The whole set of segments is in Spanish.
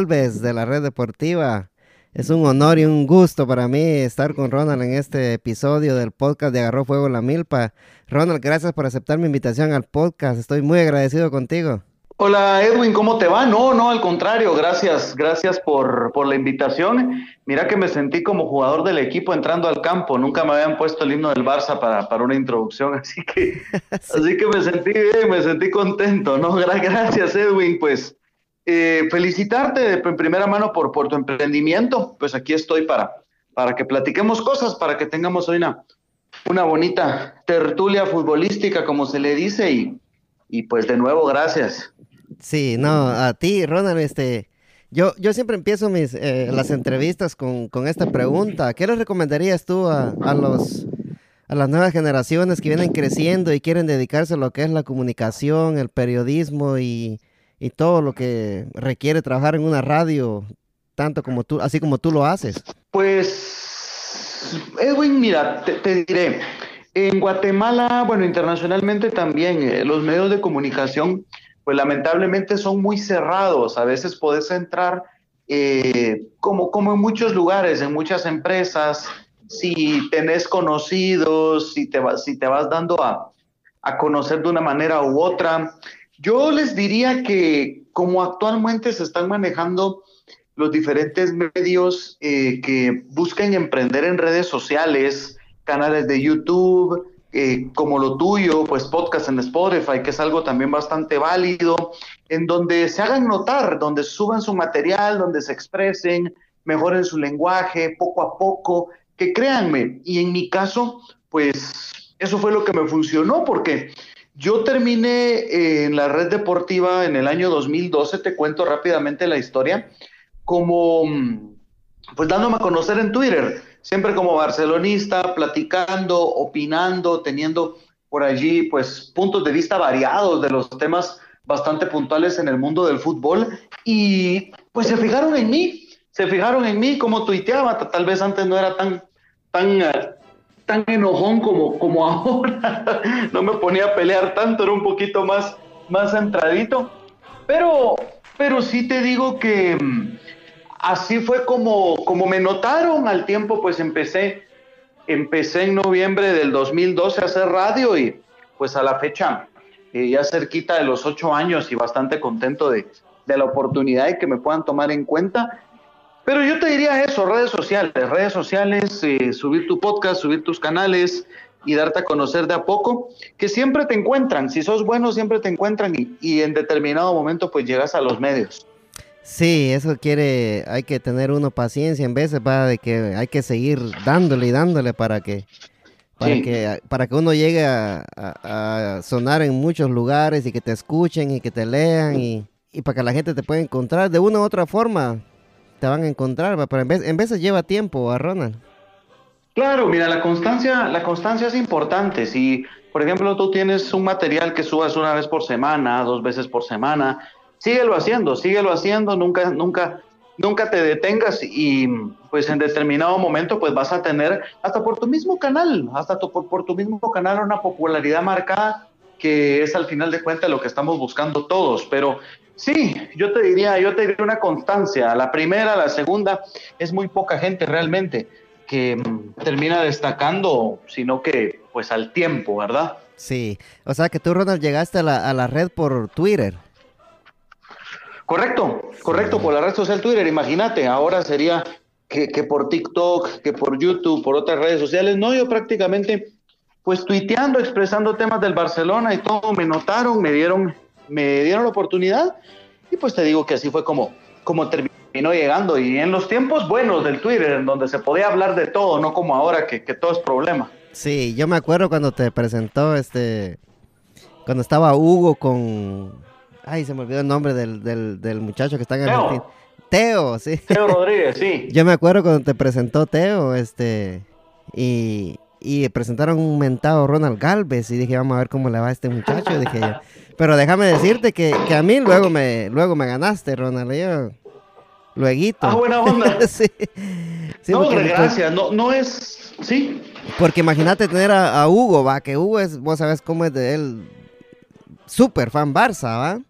Galvez de la Red Deportiva. Es un honor y un gusto para mí estar con Ronald en este episodio del podcast de Agarró Fuego la Milpa. Ronald, gracias por aceptar mi invitación al podcast. Estoy muy agradecido contigo. Hola Edwin, ¿cómo te va? No, no, al contrario, gracias, gracias por, por, la invitación. Mira que me sentí como jugador del equipo entrando al campo, nunca me habían puesto el himno del Barça para, para una introducción, así que, así que me sentí bien, me sentí contento, ¿no? Gracias Edwin, pues eh, felicitarte en primera mano por, tu emprendimiento, pues aquí estoy para, para que platiquemos cosas, para que tengamos hoy una, una bonita tertulia futbolística, como se le dice, y, y pues de nuevo, gracias. Sí, no, a ti, Ronald, este, yo, yo siempre empiezo mis, eh, las entrevistas con, con, esta pregunta. ¿Qué le recomendarías tú a, a, los, a las nuevas generaciones que vienen creciendo y quieren dedicarse a lo que es la comunicación, el periodismo y, y todo lo que requiere trabajar en una radio, tanto como tú, así como tú lo haces? Pues, Edwin, mira, te, diré, en Guatemala, bueno, internacionalmente también, eh, los medios de comunicación pues lamentablemente son muy cerrados. A veces puedes entrar eh, como, como en muchos lugares, en muchas empresas, si tenés conocidos, si te, si te vas dando a, a conocer de una manera u otra. Yo les diría que como actualmente se están manejando los diferentes medios eh, que buscan emprender en redes sociales, canales de YouTube, eh, como lo tuyo, pues podcast en Spotify, que es algo también bastante válido, en donde se hagan notar, donde suban su material, donde se expresen, mejoren su lenguaje poco a poco, que créanme, y en mi caso, pues eso fue lo que me funcionó, porque yo terminé eh, en la red deportiva en el año 2012, te cuento rápidamente la historia, como pues dándome a conocer en Twitter siempre como barcelonista, platicando, opinando, teniendo por allí pues puntos de vista variados de los temas bastante puntuales en el mundo del fútbol y pues se fijaron en mí, se fijaron en mí como tuiteaba, tal vez antes no era tan tan tan enojón como como ahora, no me ponía a pelear tanto, era un poquito más más centradito, pero pero sí te digo que así fue como, como me notaron. Al tiempo, pues empecé, empecé en noviembre del 2012 a hacer radio y pues a la fecha eh, ya cerquita de los ocho años y bastante contento de, de la oportunidad y que me puedan tomar en cuenta. Pero yo te diría eso, redes sociales, redes sociales, eh, subir tu podcast, subir tus canales y darte a conocer de a poco, que siempre te encuentran, si sos bueno siempre te encuentran y, y en determinado momento pues llegas a los medios. Sí, eso quiere, hay que tener uno paciencia en veces para de que hay que seguir dándole y dándole para que para que para que uno llegue a, sonar en muchos lugares y que te escuchen y que te lean y, para que la gente te pueda encontrar de una u otra forma te van a encontrar, pero en, vez, en veces lleva tiempo a Ronald. Claro, mira, la constancia, la constancia es importante. Si, por ejemplo, tú tienes un material que subas una vez por semana, dos veces por semana, síguelo haciendo, síguelo haciendo, nunca, nunca, nunca te detengas y pues en determinado momento pues vas a tener hasta por tu mismo canal, hasta por, por, tu mismo canal una popularidad marcada que es al final de cuentas lo que estamos buscando todos, pero sí, yo te diría, yo te diría una constancia, la primera, la segunda, es muy poca gente realmente que mm, termina destacando, sino que pues al tiempo, ¿verdad? Sí, o sea que tú Ronald llegaste a la, a la red por Twitter. Correcto, correcto, por la red social Twitter, imagínate, ahora sería que, por TikTok, que por YouTube, por otras redes sociales, no, yo prácticamente, pues tuiteando, expresando temas del Barcelona y todo, me notaron, me dieron, me dieron la oportunidad, y pues te digo que así fue como, como terminó llegando, y en los tiempos buenos del Twitter, en donde se podía hablar de todo, no como ahora que, que todo es problema. Sí, yo me acuerdo cuando te presentó este, cuando estaba Hugo con Ay, se me olvidó el nombre del, del, del muchacho que está en Argentina. Teo, sí. Teo Rodríguez, sí. Yo me acuerdo cuando te presentó Teo, este, y, y presentaron un mentado Ronald Galvez y dije, vamos a ver cómo le va a este muchacho, dije yo. Pero déjame decirte que, que, a mí luego me, luego me ganaste, Ronald. Yo, lueguito. Ah, buena onda. sí. no, gracias. No, no es... Sí. Porque imagínate tener a, Hugo, va, que Hugo es, vos sabes cómo es de él, súper fan Barça, va.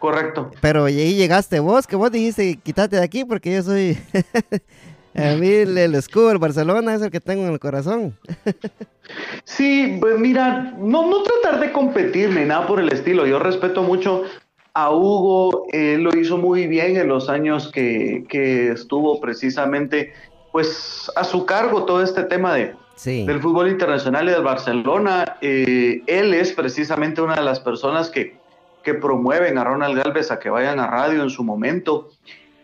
Correcto. Pero ahí llegaste vos, que vos dijiste, quítate de aquí porque yo soy... a mí el, el escudo del Barcelona es el que tengo en el corazón. sí, pues mira, no, no tratar de competir ni nada por el estilo. Yo respeto mucho a Hugo, él lo hizo muy bien en los años que, que estuvo precisamente pues a su cargo todo este tema de, del fútbol internacional y del Barcelona. Eh, él es precisamente una de las personas que, que, promueven a Ronald Galvez a que vayan a radio en su momento.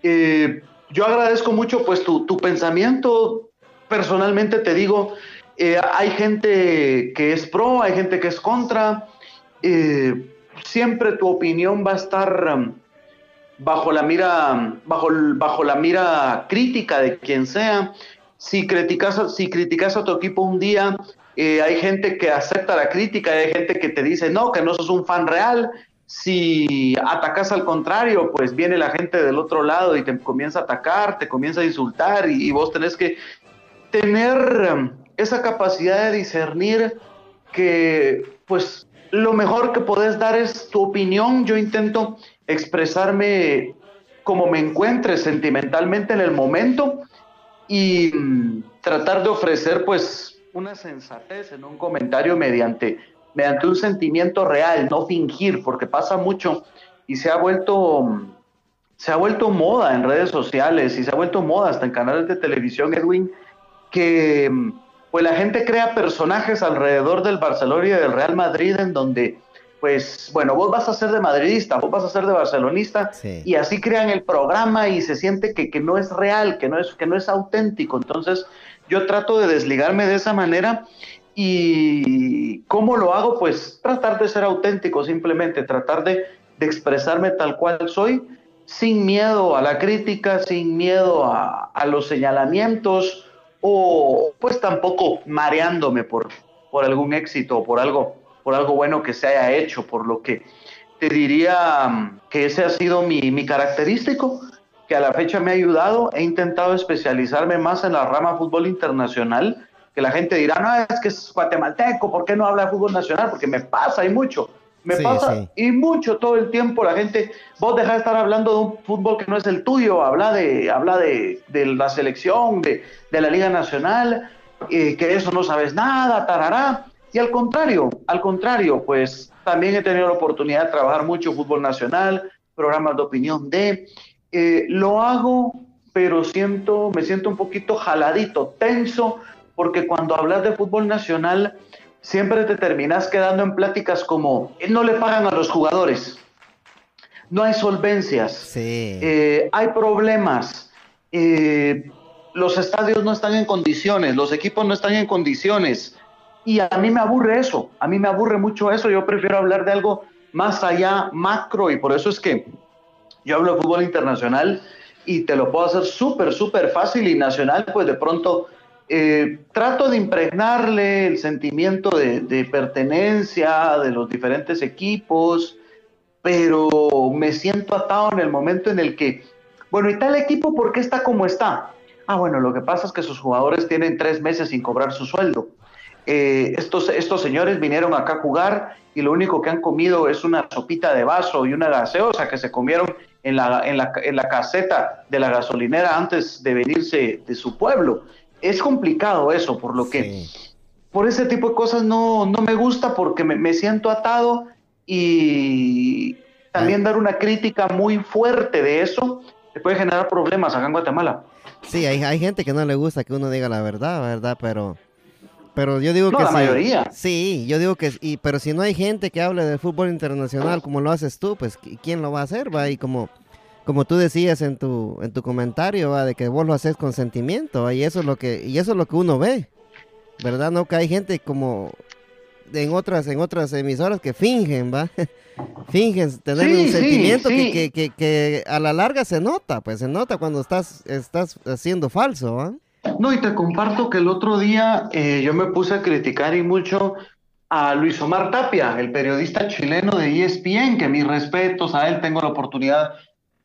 Eh, yo agradezco mucho pues tu, tu, pensamiento. Personalmente te digo, eh, hay gente que es pro, hay gente que es contra. siempre tu opinión va a estar um, bajo la mira, bajo, bajo la mira crítica de quien sea. Si criticas, si criticas a tu equipo un día, eh, hay gente que acepta la crítica, hay gente que te dice, no, que no sos un fan real. Si atacas al contrario, pues viene la gente del otro lado y te comienza a atacar, te comienza a insultar y, vos tenés que tener um, esa capacidad de discernir que, pues, lo mejor que podés dar es tu opinión. Yo intento expresarme como me encuentre sentimentalmente en el momento y mm, tratar de ofrecer pues una sensatez en un comentario mediante, mediante un sentimiento real, no fingir, porque pasa mucho y se ha vuelto se ha vuelto moda en redes sociales y se ha vuelto moda hasta en canales de televisión, Edwin, que pues la gente crea personajes alrededor del Barcelona y del Real Madrid en donde pues bueno, vos vas a ser de madridista, vos vas a ser de barcelonista, y así crean el programa y se siente que, no es real, que no es, que no es auténtico. Entonces, yo trato de desligarme de esa manera y ¿cómo lo hago? Pues tratar de ser auténtico, simplemente tratar de, expresarme tal cual soy, sin miedo a la crítica, sin miedo a, a los señalamientos o pues tampoco mareándome por, por algún éxito o por algo por algo bueno que se haya hecho, por lo que te diría mm, que ese ha sido mi, mi característico, que a la fecha me ha ayudado. He intentado especializarme más en la rama fútbol internacional, que la gente dirá, no, es que es guatemalteco, ¿por qué no habla de fútbol nacional? Porque me pasa y mucho. Me pasa y mucho todo el tiempo la gente, vos dejás de estar hablando de un fútbol que no es el tuyo, habla de, habla de, de la selección, de, de la Liga Nacional, eh, que eso no sabes nada, tarará. Y al contrario, al contrario, pues también he tenido la oportunidad de trabajar mucho fútbol nacional, programas de opinión de, eh, lo hago, pero siento, me siento un poquito jaladito, tenso, porque cuando hablas de fútbol nacional, siempre te terminas quedando en pláticas como, eh, no le pagan a los jugadores, no hay solvencias, eh, hay problemas, los estadios no están en condiciones, los equipos no están en condiciones, y a mí me aburre eso, a mí me aburre mucho eso, yo prefiero hablar de algo más allá, macro, y por eso es que yo hablo de fútbol internacional y te lo puedo hacer súper, súper fácil y nacional, pues de pronto eh, trato de impregnarle el sentimiento de, de, pertenencia de los diferentes equipos, pero me siento atado en el momento en el que, bueno, ¿y tal equipo por qué está como está? Ah, bueno, lo que pasa es que sus jugadores tienen tres meses sin cobrar su sueldo. Eh, estos, estos señores vinieron acá a jugar y lo único que han comido es una sopita de vaso y una gaseosa que se comieron en la, en la, en la caseta de la gasolinera antes de venirse de su pueblo. Es complicado eso, por lo que por ese tipo de cosas no, no me gusta porque me, me siento atado y también dar una crítica muy fuerte de eso te puede generar problemas acá en Guatemala. Sí, hay, hay gente que no le gusta que uno diga la verdad, ¿verdad? Pero pero yo digo no, que la mayoría. Sí, yo digo que y pero si no hay gente que hable del fútbol internacional como lo haces tú, pues quién lo va a hacer, va y como como tú decías en tu en tu comentario, va de que vos lo haces con sentimiento, y eso es lo que y eso es lo que uno ve. ¿Verdad? No que hay gente como en otras en otras emisoras que fingen, va. fingen tener un sentimiento Que, que, que, que, a la larga se nota, pues se nota cuando estás estás haciendo falso, ¿va? No, y te comparto que el otro día eh, yo me puse a criticar y mucho a Luis Omar Tapia, el periodista chileno de ESPN, que mis respetos a él, tengo la oportunidad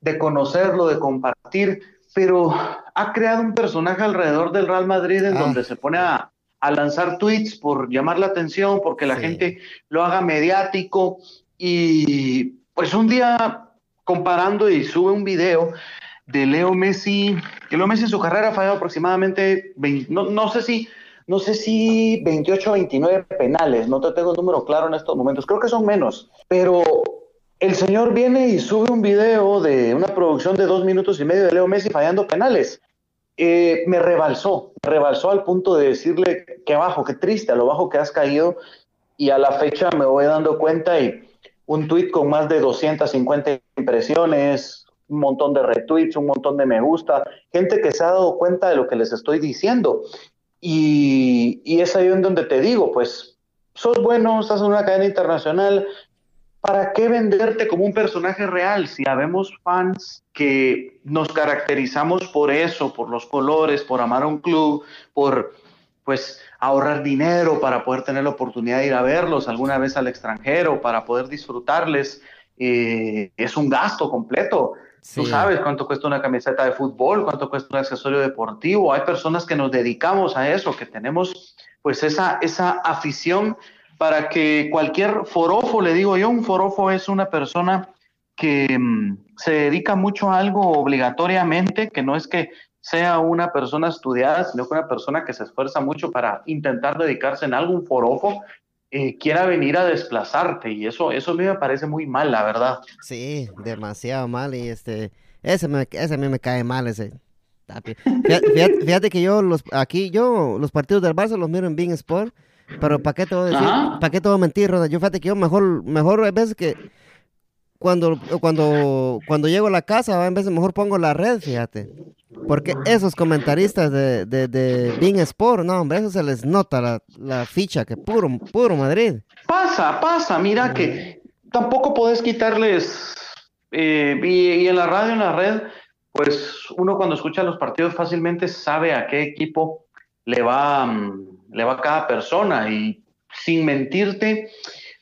de conocerlo, de compartir, pero ha creado un personaje alrededor del Real Madrid en ah. donde se pone a, lanzar tweets por llamar la atención, porque la gente lo haga mediático y pues un día comparando y sube un video de Leo Messi, que Leo Messi en su carrera ha fallado aproximadamente, no, sé si, no sé si 28 o 29 penales, no te tengo el número claro en estos momentos, creo que son menos, pero el señor viene y sube un video de una producción de dos minutos y medio de Leo Messi fallando penales. Eh, me rebalsó, me rebalsó al punto de decirle que bajo, qué triste, a lo bajo que has caído. Y a la fecha me voy dando cuenta y un tweet con más de 250 impresiones, un montón de retweets, un montón de me gusta, gente que se ha dado cuenta de lo que les estoy diciendo. Y, y es ahí en donde te digo, pues, sos bueno, estás en una cadena internacional, ¿para qué venderte como un personaje real si habemos fans que nos caracterizamos por eso, por los colores, por amar a un club, por pues ahorrar dinero para poder tener la oportunidad de ir a verlos alguna vez al extranjero, para poder disfrutarles? Eh, es un gasto completo. Tú sabes cuánto cuesta una camiseta de fútbol, cuánto cuesta un accesorio deportivo. Hay personas que nos dedicamos a eso, que tenemos pues esa, esa afición para que cualquier forofo, le digo yo, un forofo es una persona que mm, se dedica mucho a algo obligatoriamente, que no es que sea una persona estudiada, sino que una persona que se esfuerza mucho para intentar dedicarse en algo, un forofo, eh, quiera venir a desplazarte y eso, eso a mí me parece muy mal, la verdad. Sí, demasiado mal y este, ese, ese a mí me cae mal, ese. Fíjate, que yo los aquí yo los partidos del Barça los miro en Bing Sport pero ¿para qué te voy a decir? ¿Para qué te voy a mentir, Roda? Yo fíjate que yo mejor, mejor a veces que cuando, cuando, cuando llego a la casa, a veces mejor pongo la red, fíjate. Porque esos comentaristas de, de, de Bing Sport, no, hombre, eso se les nota la, la ficha, que puro, puro Madrid. Pasa, pasa, mira que tampoco podés quitarles, eh, y, en la radio, en la red, pues uno cuando escucha los partidos fácilmente sabe a qué equipo le va, mm, le va a cada persona. Y sin mentirte,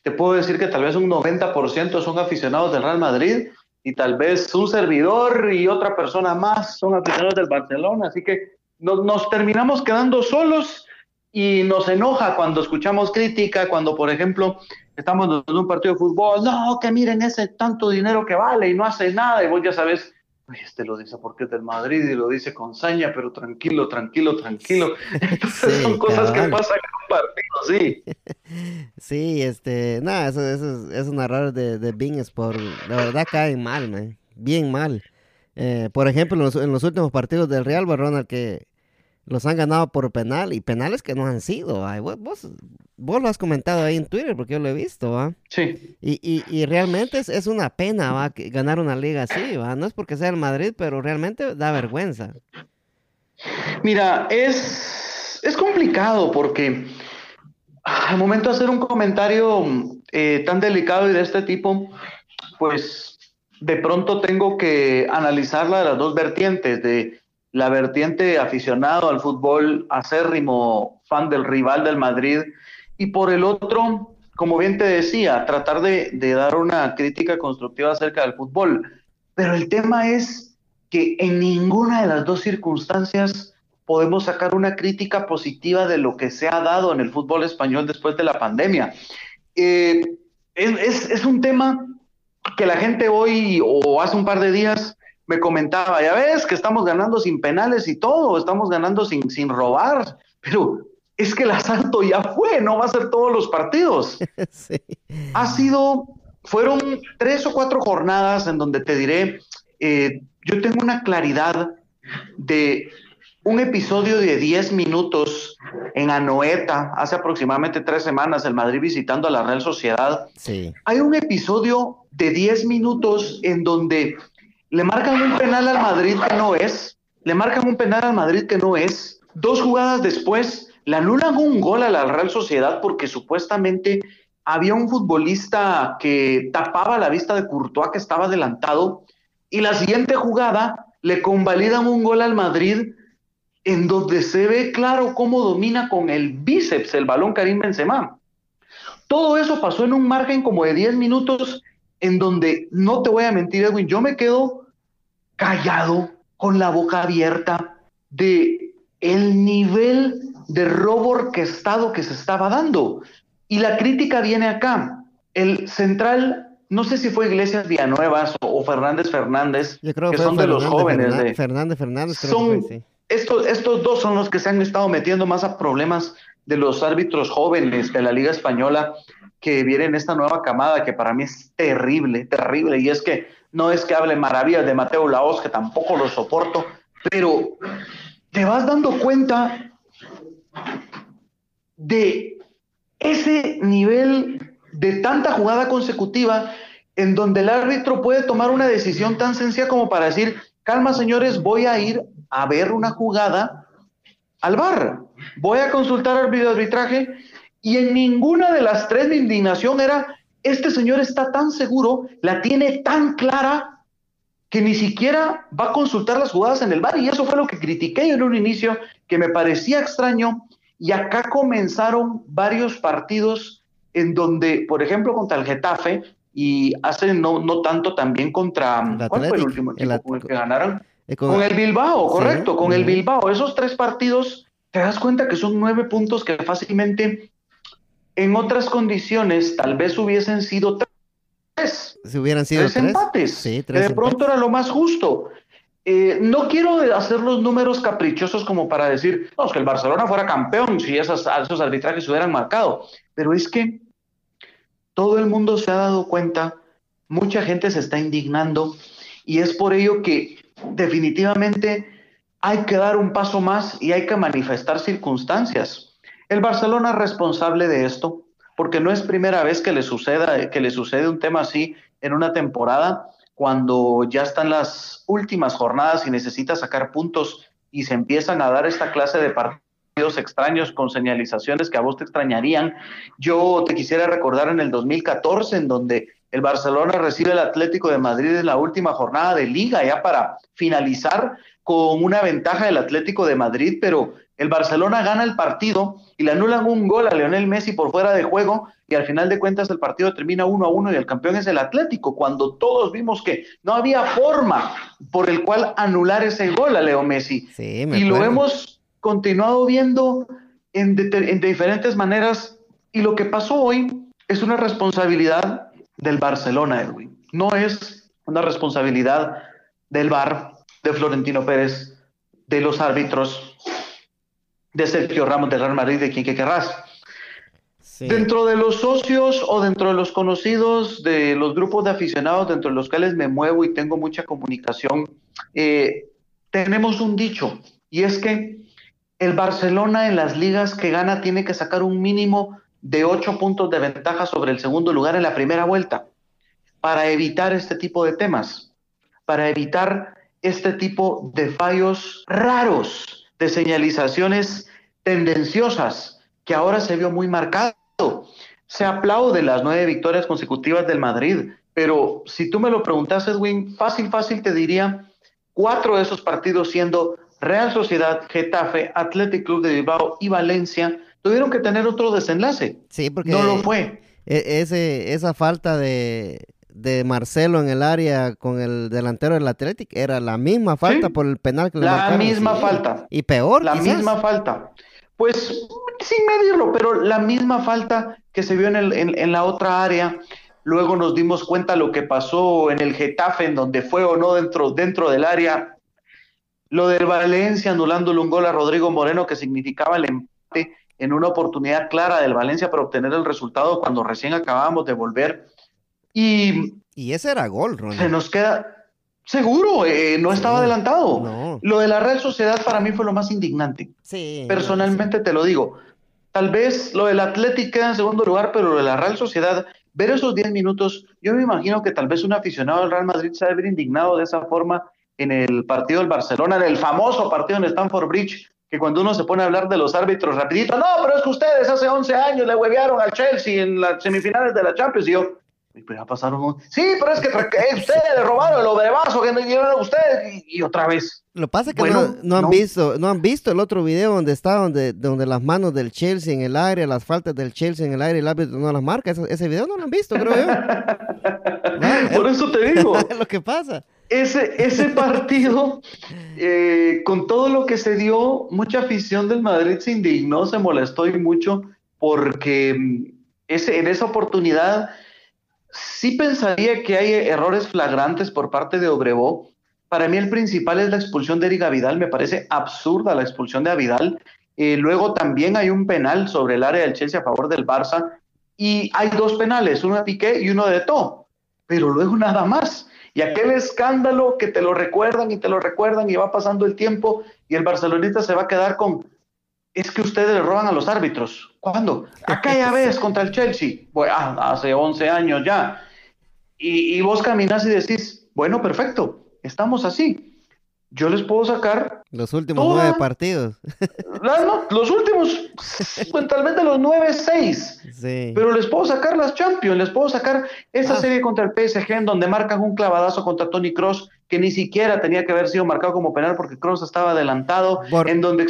te puedo decir que tal vez un 90% son aficionados del Real Madrid y tal vez un servidor y otra persona más son aficionados del Barcelona, así que nos, terminamos quedando solos y nos enoja cuando escuchamos crítica, cuando por ejemplo estamos en un partido de fútbol, no, que miren ese tanto dinero que vale y no hace nada y vos ya sabes este lo dice porque es del Madrid y lo dice con saña, pero tranquilo, tranquilo, tranquilo. Entonces son cosas que pasan en un partido, sí. sí, este, nada, eso, eso, es un error de, de Bing Sport. La verdad caen mal, man. bien mal. Eh, por ejemplo, en los, en los, últimos partidos del Real, Ronald, que los han ganado por penal y penales que no han sido. vos, vos, lo has comentado ahí en Twitter porque yo lo he visto, ¿va? Sí. Y, y, y realmente es, es, una pena, ¿va? ganar una liga así, ¿va? No es porque sea el Madrid, pero realmente da vergüenza. Mira, es, es complicado porque al momento de hacer un comentario eh, tan delicado y de este tipo, pues de pronto tengo que analizarla de las dos vertientes, de la vertiente aficionado al fútbol, acérrimo fan del rival del Madrid, y por el otro, como bien te decía, tratar de, dar una crítica constructiva acerca del fútbol. Pero el tema es que en ninguna de las dos circunstancias podemos sacar una crítica positiva de lo que se ha dado en el fútbol español después de la pandemia. Eh, es, es, un tema que la gente hoy o hace un par de días me comentaba, ya ves que estamos ganando sin penales y todo, estamos ganando sin, sin robar, pero es que el asalto ya fue, no va a ser todos los partidos. Ha sido, fueron tres o cuatro jornadas en donde te diré, eh, yo tengo una claridad de un episodio de 10 minutos en Anoeta, hace aproximadamente tres semanas, el Madrid visitando a la Real Sociedad. Sí. Hay un episodio de 10 minutos en donde le marcan un penal al Madrid que no es, le marcan un penal al Madrid que no es, dos jugadas después le anulan un gol a la Real Sociedad porque supuestamente había un futbolista que tapaba la vista de Courtois que estaba adelantado. Y la siguiente jugada le convalidan un gol al Madrid en donde se ve claro cómo domina con el bíceps el balón Karim Benzema. Todo eso pasó en un margen como de 10 minutos en donde, no te voy a mentir, Edwin, yo me quedo callado, con la boca abierta, de el nivel de robo orquestado que se estaba dando. Y la crítica viene acá. El central, no sé si fue Iglesias Villanuevas o, Fernández Fernández, que, son de los jóvenes. de, Fernández Fernández, son, estos, estos dos son los que se han estado metiendo más a problemas de los árbitros jóvenes de la Liga Española que vienen esta nueva camada que para mí es terrible, terrible. Y es que no es que hable maravillas de Mateo Laos, que tampoco lo soporto, pero te vas dando cuenta de ese nivel de tanta jugada consecutiva en donde el árbitro puede tomar una decisión tan sencilla como para decir, calma señores, voy a ir a ver una jugada al bar, voy a consultar al videoarbitraje y en ninguna de las tres mi indignación era, este señor está tan seguro, la tiene tan clara, que ni siquiera va a consultar las jugadas en el bar. Y eso fue lo que critiqué en un inicio, que me parecía extraño. Y acá comenzaron varios partidos en donde, por ejemplo, contra el Getafe, y hace no, no tanto también contra... ¿Cuál fue el último equipo con el que ganaron? Eh, con, el Bilbao, correcto, con el Bilbao. Esos tres partidos, te das cuenta que son nueve puntos que fácilmente en otras condiciones tal vez hubiesen sido tres. Si hubieran sido tres, empates. que de pronto era lo más justo. Eh, no quiero hacer los números caprichosos como para decir, no, que el Barcelona fuera campeón si esos, esos arbitrajes se hubieran marcado, pero es que todo el mundo se ha dado cuenta, mucha gente se está indignando y es por ello que definitivamente hay que dar un paso más y hay que manifestar circunstancias. El Barcelona es responsable de esto, porque no es primera vez que le suceda, que le sucede un tema así en una temporada, cuando ya están las últimas jornadas y necesita sacar puntos y se empiezan a dar esta clase de partidos extraños con señalizaciones que a vos te extrañarían. Yo te quisiera recordar en el 2014, en donde el Barcelona recibe el Atlético de Madrid en la última jornada de liga, ya para finalizar con una ventaja del Atlético de Madrid, pero el Barcelona gana el partido y le anulan un gol a Leonel Messi por fuera de juego y al final de cuentas el partido termina uno a uno y el campeón es el Atlético, cuando todos vimos que no había forma por el cual anular ese gol a Leo Messi. y lo hemos continuado viendo en, en diferentes maneras y lo que pasó hoy es una responsabilidad del Barcelona, Edwin. No es una responsabilidad del VAR, de Florentino Pérez, de los árbitros, de Sergio Ramos del Real Madrid, de quien que querrás. Dentro de los socios o dentro de los conocidos, de los grupos de aficionados dentro de los cuales me muevo y tengo mucha comunicación, eh, tenemos un dicho y es que el Barcelona en las ligas que gana tiene que sacar un mínimo de ocho puntos de ventaja sobre el segundo lugar en la primera vuelta para evitar este tipo de temas, para evitar este tipo de fallos raros de señalizaciones tendenciosas que ahora se vio muy marcado. Se aplaude las nueve victorias consecutivas del Madrid, pero si tú me lo preguntas, Edwin, fácil, fácil te diría cuatro de esos partidos siendo Real Sociedad, Getafe, Athletic Club de Bilbao y Valencia, tuvieron que tener otro desenlace. Sí, porque no lo fue. E, ese, esa falta de, de Marcelo en el área con el delantero del Athletic era la misma falta por el penal que le La misma falta. Y peor. La misma falta. Pues sin medirlo, pero la misma falta que se vio en, el, en, la otra área. Luego nos dimos cuenta lo que pasó en el Getafe, en donde fue o no dentro, dentro del área. Lo del Valencia anulándole un gol a Rodrigo Moreno que significaba el empate en una oportunidad clara del Valencia para obtener el resultado cuando recién acabábamos de volver y, ese era gol, Ronald. Se nos queda seguro, eh, no estaba adelantado. Lo de la Real Sociedad para mí fue lo más indignante. Sí. Personalmente te lo digo. Tal vez lo del Atlético queda en segundo lugar, pero lo de la Real Sociedad, ver esos 10 minutos, yo me imagino que tal vez un aficionado del Real Madrid se debe haber indignado de esa forma en el partido del Barcelona, en el famoso partido en Stamford Bridge, que cuando uno se pone a hablar de los árbitros rapidito, no, pero es que ustedes hace 11 años le huevearon al Chelsea en las semifinales de la Champions, y yo, pues ya pasaron un... Sí, pero es que eh, ustedes le robaron el obrevazo que no llevaron ustedes y, otra vez. Lo pasa es que no, han visto, no han visto el otro video donde está donde, donde las manos del Chelsea en el aire, las faltas del Chelsea en el aire y el árbitro no las marca. Ese, ese video no lo han visto, creo yo. Por eso te digo. lo que pasa. Ese, ese partido, eh, con todo lo que se dio, mucha afición del Madrid se indignó, se molestó y mucho porque mm, ese, en esa oportunidad sí pensaría que hay errores flagrantes por parte de Obrevó. Para mí el principal es la expulsión de Eric Vidal. Me parece absurda la expulsión de Avidal. Eh, luego también hay un penal sobre el área del Chelsea a favor del Barça. Y hay dos penales, uno de Piqué y uno de To. Pero luego nada más. Y aquel escándalo que te lo recuerdan y te lo recuerdan y va pasando el tiempo y el barcelonista se va a quedar con, es que ustedes le roban a los árbitros. ¿Cuándo? Aquella vez contra el Chelsea. Bueno, ah, hace 11 años ya. Y, vos caminás y decís, bueno, perfecto, estamos así. Yo les puedo sacar... Los últimos nueve partidos. los últimos, mentalmente los nueve, seis. Sí. Pero les puedo sacar las Champions, les puedo sacar esa ah. serie contra el PSG en donde marcan un clavadazo contra Tony Cross que ni siquiera tenía que haber sido marcado como penal porque Cross estaba adelantado, en donde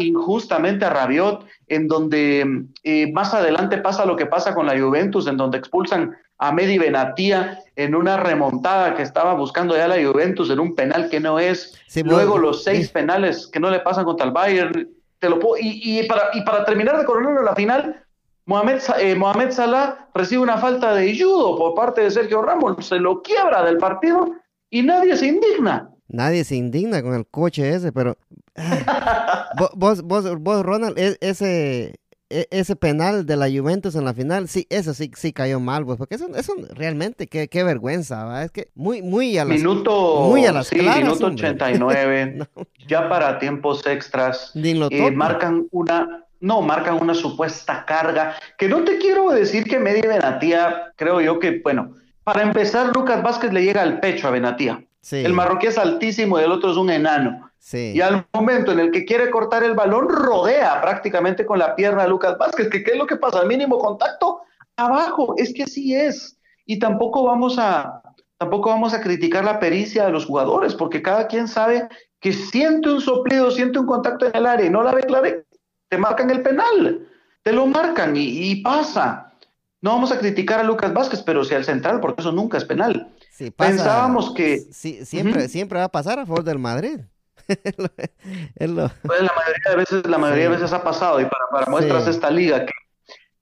injustamente a Rabiot, en donde eh, más adelante pasa lo que pasa con la Juventus, en donde expulsan a Medi Benatia en una remontada que estaba buscando ya la Juventus en un penal que no es. Luego los seis penales que no le pasan contra el Bayern. Te lo y, para, y para terminar de coronarlo la final, Mohamed, eh, Mohamed Salah recibe una falta de judo por parte de Sergio Ramos, se lo quiebra del partido y nadie se indigna. Nadie se indigna con el coche ese, pero vos, vos, vos, Ronald, e, ese, e, ese penal de la Juventus en la final, sí, eso sí, sí cayó mal, pues, porque eso, eso realmente, qué, qué vergüenza, ¿va? es que muy, muy a las Minuto, muy a las sí, minuto 89, ya para tiempos extras, eh, marcan una, no, marcan una supuesta carga, que no te quiero decir que media Benatía, creo yo que, bueno, para empezar, Lucas Vázquez le llega al pecho a Benatía. El marroquí es altísimo y el otro es un enano. Y al momento en el que quiere cortar el balón, rodea prácticamente con la pierna a Lucas Vázquez. ¿Qué es lo que pasa? Al mínimo contacto, abajo. Es que así es. Y tampoco vamos a, tampoco vamos a criticar la pericia de los jugadores, porque cada quien sabe que siente un soplido, siente un contacto en el área y no la ve clara, te marcan el penal. Te lo marcan y, y pasa. No vamos a criticar a Lucas Vázquez, pero sí al central, porque eso nunca es penal. Pensábamos que... Sí, siempre, siempre va a pasar a favor del Madrid. Pues la mayoría de veces, la mayoría de veces ha pasado y para, para muestras esta liga que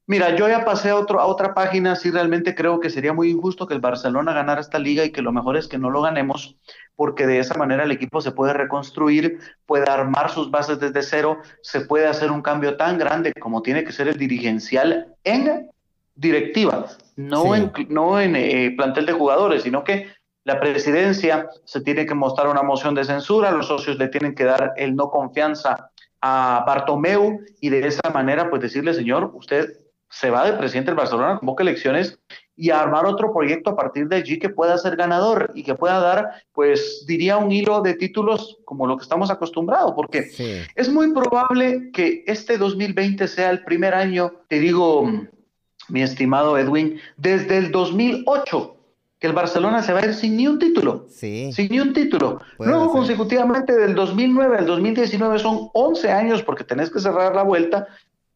Mira, yo ya pasé a, otro, a otra página, sí realmente creo que sería muy injusto que el Barcelona ganara esta liga y que lo mejor es que no lo ganemos, porque de esa manera el equipo se puede reconstruir, puede armar sus bases desde cero, se puede hacer un cambio tan grande como tiene que ser el dirigencial en directiva, no en, no en eh, plantel de jugadores, sino que la presidencia se tiene que mostrar una moción de censura, los socios le tienen que dar el no confianza a Bartomeu y de esa manera pues decirle, señor, usted se va de presidente del Barcelona, convoca elecciones y armar otro proyecto a partir de allí que pueda ser ganador y que pueda dar, pues diría, un hilo de títulos como lo que estamos acostumbrados, porque es muy probable que este 2020 sea el primer año, te digo, mi estimado Edwin, desde el 2008 que el Barcelona se va a ir sin ni un título. Sí. Sin ni un título. Luego, consecutivamente, del 2009 al 2019 son 11 años, porque tenés que cerrar la vuelta,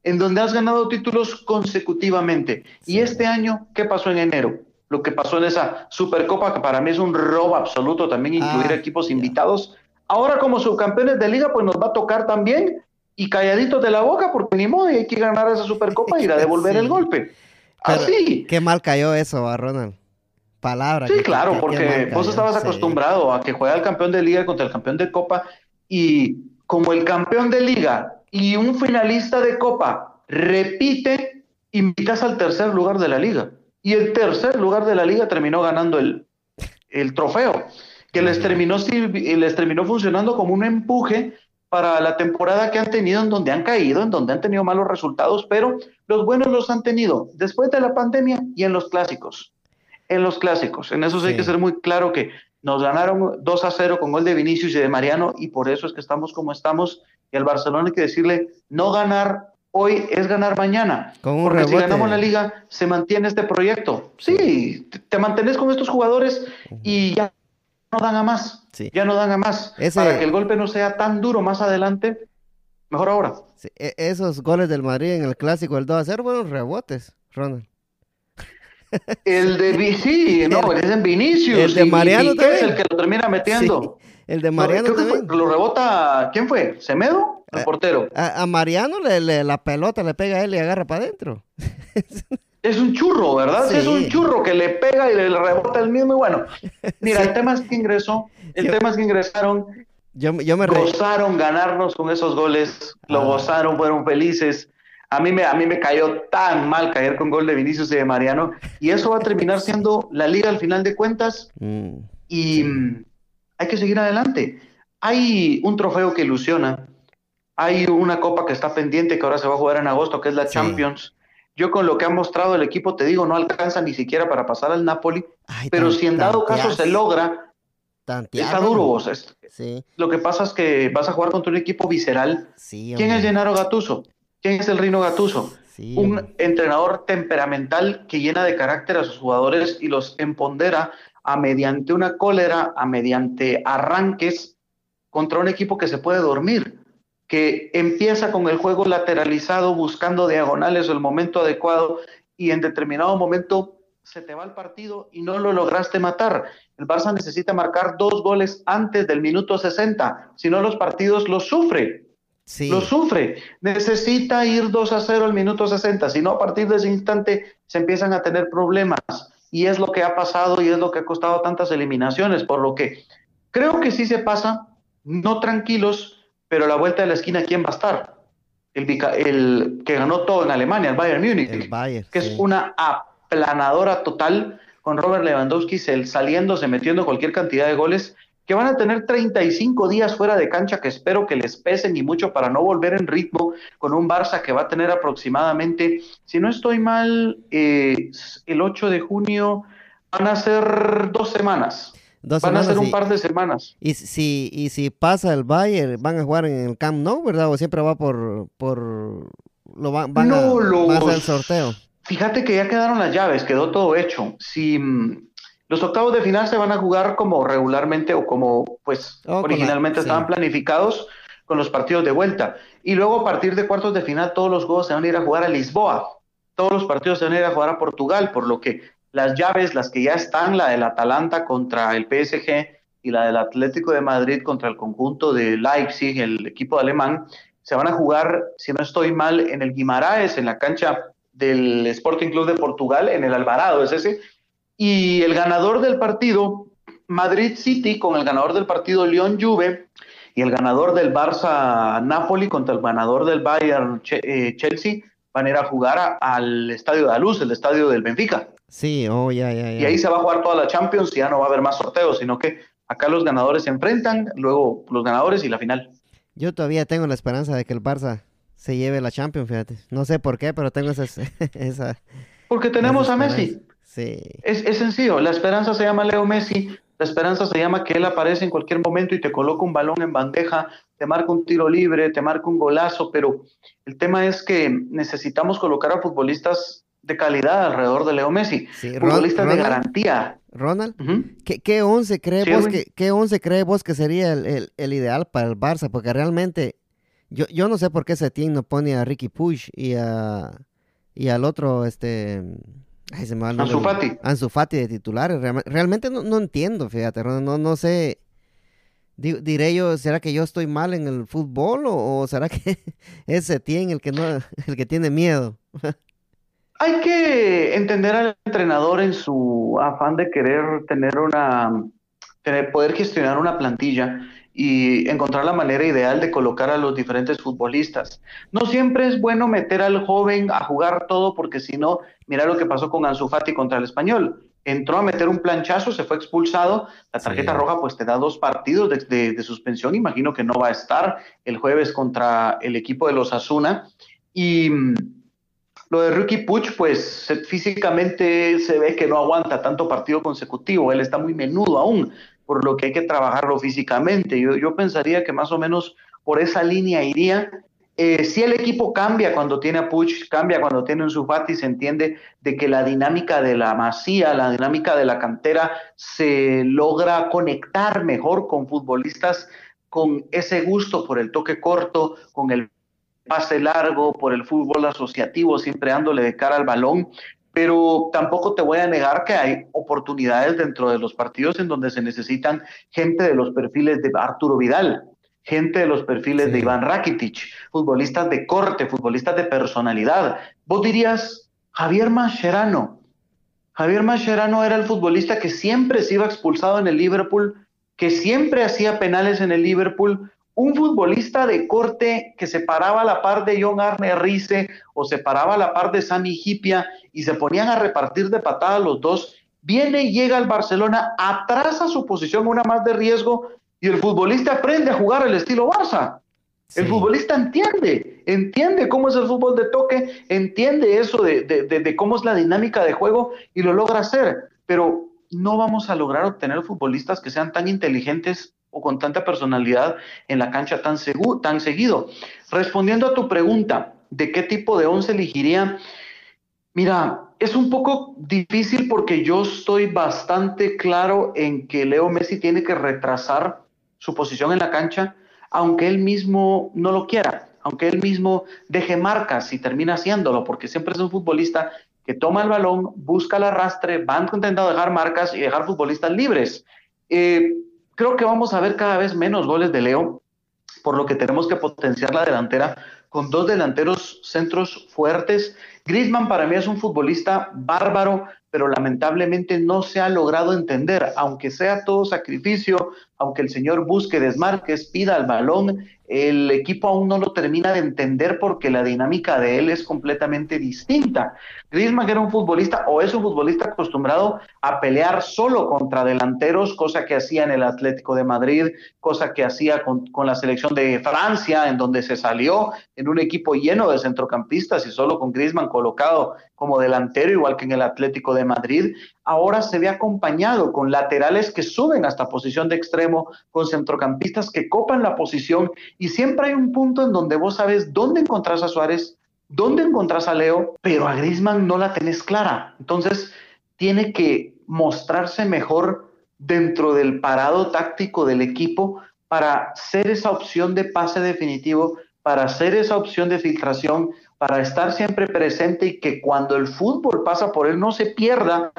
en donde has ganado títulos consecutivamente. Y este año, ¿qué pasó en enero? Lo que pasó en esa Supercopa, que para mí es un robo absoluto, también incluir ah, equipos invitados. Ahora, como subcampeones de liga, pues nos va a tocar también y calladitos de la boca, porque ni modo, hay que ganar esa Supercopa y ir a devolver el golpe. Así. Qué mal cayó eso, Ronald. Palabra. Sí, claro, porque vos estabas acostumbrado a que juega el campeón de liga contra el campeón de copa y como el campeón de liga y un finalista de copa repite, invitas al tercer lugar de la liga. Y el tercer lugar de la liga terminó ganando el, el trofeo, que les terminó, les terminó funcionando como un empuje para la temporada que han tenido, en donde han caído, en donde han tenido malos resultados, pero los buenos los han tenido después de la pandemia y en los clásicos. En los clásicos. En eso sí. hay que ser muy claro que nos ganaron 2 a 0 con gol de Vinicius y de Mariano y por eso es que estamos como estamos. Y al Barcelona hay que decirle, no ganar hoy es ganar mañana. Porque si ganamos la liga, se mantiene este proyecto. Sí, te mantienes con estos jugadores y ya no dan a más. Ya no dan a más. Para que el golpe no sea tan duro más adelante, mejor ahora. E, esos goles del Madrid en el clásico, el 2 a 0, fueron rebotes, Ronald. El de sí, no, es en Vinicius. El de Mariano también. Es el que lo termina metiendo. el de Mariano también. lo rebota, ¿quién fue? ¿Semedo? El portero. A, Mariano le, la pelota le pega a él y agarra para adentro. es un churro, ¿verdad? Es un churro que le pega y le, rebota el mismo. Y bueno, mira, el tema es que ingresó, el tema es que ingresaron. Yo, yo me gozaron ganarnos con esos goles, lo ah. gozaron, fueron felices. A mí, me, a mí me cayó tan mal caer con gol de Vinicius y de Mariano, y eso va a terminar siendo la liga al final de cuentas, mm, y hay que seguir adelante. Hay un trofeo que ilusiona, hay una copa que está pendiente que ahora se va a jugar en agosto, que es la Champions. Yo con lo que ha mostrado el equipo, te digo, no alcanza ni siquiera para pasar al Napoli, pero si en dado caso se logra, está duro vos. Lo que pasa es que vas a jugar contra un equipo visceral. ¿Quién es Gennaro Gatuso? ¿Quién es el Rino Gatuso? un entrenador temperamental que llena de carácter a sus jugadores y los empodera a mediante una cólera, a mediante arranques contra un equipo que se puede dormir, que empieza con el juego lateralizado buscando diagonales o el momento adecuado y en determinado momento se te va el partido y no lo lograste matar. El Barça necesita marcar dos goles antes del minuto 60, si no los partidos los sufre. Lo sufre. Necesita ir 2 a 0 al minuto 60. Si no, a partir de ese instante se empiezan a tener problemas. Y es lo que ha pasado y es lo que ha costado tantas eliminaciones. Por lo que creo que sí se pasa, no tranquilos, pero a la vuelta de la esquina, ¿quién va a estar? El, el que ganó todo en Alemania, el Bayern Múnich, que es una aplanadora total con Robert Lewandowski saliéndose, metiendo cualquier cantidad de goles que van a tener 35 días fuera de cancha que espero que les pesen y mucho para no volver en ritmo con un Barça que va a tener aproximadamente, si no estoy mal, eh, el 8 de junio van a ser dos semanas. van a ser un par de semanas. Y si, y si pasa el Bayern, van a jugar en el Camp Nou, ¿verdad? O siempre va por... por lo van, van, a, hacer el sorteo. Fíjate que ya quedaron las llaves, quedó todo hecho. Si mm, los octavos de final se van a jugar como regularmente o como pues oh, originalmente estaban planificados con los partidos de vuelta. Y luego a partir de cuartos de final todos los juegos se van a ir a jugar a Lisboa. Todos los partidos se van a ir a jugar a Portugal, por lo que las llaves, las que ya están, la del Atalanta contra el PSG y la del Atlético de Madrid contra el conjunto de Leipzig, el equipo alemán, se van a jugar, si no estoy mal, en el Guimaraes, en la cancha del Sporting Club de Portugal, en el Alvarado, es ese, y el ganador del partido, Madrid City, con el ganador del partido Lyon Juve, y el ganador del Barça Napoli contra el ganador del Bayern eh, Chelsea, van a ir a jugar al Estadio de la Luz, el estadio del Benfica. Sí, oh, ya, ya. Y ahí se va a jugar toda la Champions y ya no va a haber más sorteos, sino que acá los ganadores se enfrentan, luego los ganadores y la final. Yo todavía tengo la esperanza de que el Barça se lleve la Champions, fíjate. No sé por qué, pero tengo esa... esa Porque tenemos a Messi. Es, sencillo, la esperanza se llama Leo Messi, la esperanza se llama que él aparece en cualquier momento y te coloca un balón en bandeja, te marca un tiro libre, te marca un golazo, pero el tema es que necesitamos colocar a futbolistas de calidad alrededor de Leo Messi, futbolistas de garantía. Ronald, ¿qué, once cree vos que, ¿qué once cree vos que sería el, ideal para el Barça? Porque realmente yo, yo no sé por qué Setién no pone a Ricky Push y a y al otro este Ay, se me Ansu Fati. de titulares. realmente no, entiendo, fíjate, no, no sé. diré yo, ¿será que yo estoy mal en el fútbol o, será que ese tiene el que no, el que tiene miedo? Hay que entender al entrenador en su afán de querer tener una, tener, poder gestionar una plantilla y encontrar la manera ideal de colocar a los diferentes futbolistas. No siempre es bueno meter al joven a jugar todo porque si no, mira lo que pasó con Ansu Fati contra el Español. Entró a meter un planchazo, se fue expulsado, la tarjeta roja pues te da dos partidos de, suspensión, imagino que no va a estar el jueves contra el equipo de los Asuna. Y mm, lo de Ricky Puch, pues físicamente se ve que no aguanta tanto partido consecutivo, él está muy menudo aún, por lo que hay que trabajarlo físicamente. Yo, yo pensaría que más o menos por esa línea iría Eh, si el equipo cambia cuando tiene a Puch, cambia cuando tiene un Sufati, se entiende de que la dinámica de la masía, la dinámica de la cantera, se logra conectar mejor con futbolistas con ese gusto por el toque corto, con el pase largo, por el fútbol asociativo, siempre dándole de cara al balón. Pero tampoco te voy a negar que hay oportunidades dentro de los partidos en donde se necesitan gente de los perfiles de Arturo Vidal, gente de los perfiles de Iván Rakitic, futbolistas de corte, futbolistas de personalidad. Vos dirías, Javier Mascherano. Javier Mascherano era el futbolista que siempre se iba expulsado en el Liverpool, que siempre hacía penales en el Liverpool, un futbolista de corte que se paraba a la par de John Arne Rice o se paraba a la par de Sami Hipia y se ponían a repartir de patada los dos, viene y llega al Barcelona, atrasa su posición una más de riesgo y el futbolista aprende a jugar el estilo Barça. El futbolista entiende, entiende cómo es el fútbol de toque, entiende eso de, de, cómo es la dinámica de juego y lo logra hacer. Pero no vamos a lograr obtener futbolistas que sean tan inteligentes o con tanta personalidad en la cancha tan, tan seguido. Respondiendo a tu pregunta, ¿de qué tipo de once elegiría? Mira, es un poco difícil porque yo estoy bastante claro en que Leo Messi tiene que retrasar su posición en la cancha, aunque él mismo no lo quiera, aunque él mismo deje marcas y termina haciéndolo, porque siempre es un futbolista que toma el balón, busca el arrastre, van intentando dejar marcas y dejar futbolistas libres. Eh, creo que vamos a ver cada vez menos goles de Leo, por lo que tenemos que potenciar la delantera con dos delanteros centros fuertes. Griezmann para mí es un futbolista bárbaro, pero lamentablemente no se ha logrado entender, aunque sea todo sacrificio, aunque el señor busque desmarques, pida el balón, el equipo aún no lo termina de entender porque la dinámica de él es completamente distinta. Griezmann era un futbolista o es un futbolista acostumbrado a pelear solo contra delanteros, cosa que hacía en el Atlético de Madrid, cosa que hacía con, con la selección de Francia, en donde se salió en un equipo lleno de centrocampistas y solo con Griezmann colocado como delantero, igual que en el Atlético de Madrid, ahora se ve acompañado con laterales que suben hasta posición de extremo, con centrocampistas que copan la posición y siempre hay un punto en donde vos sabes dónde encontrás a Suárez, dónde encontrás a Leo, pero a Griezmann no la tenés clara. Entonces, tiene que mostrarse mejor dentro del parado táctico del equipo para ser esa opción de pase definitivo, para ser esa opción de filtración, para estar siempre presente y que cuando el fútbol pasa por él no se pierda,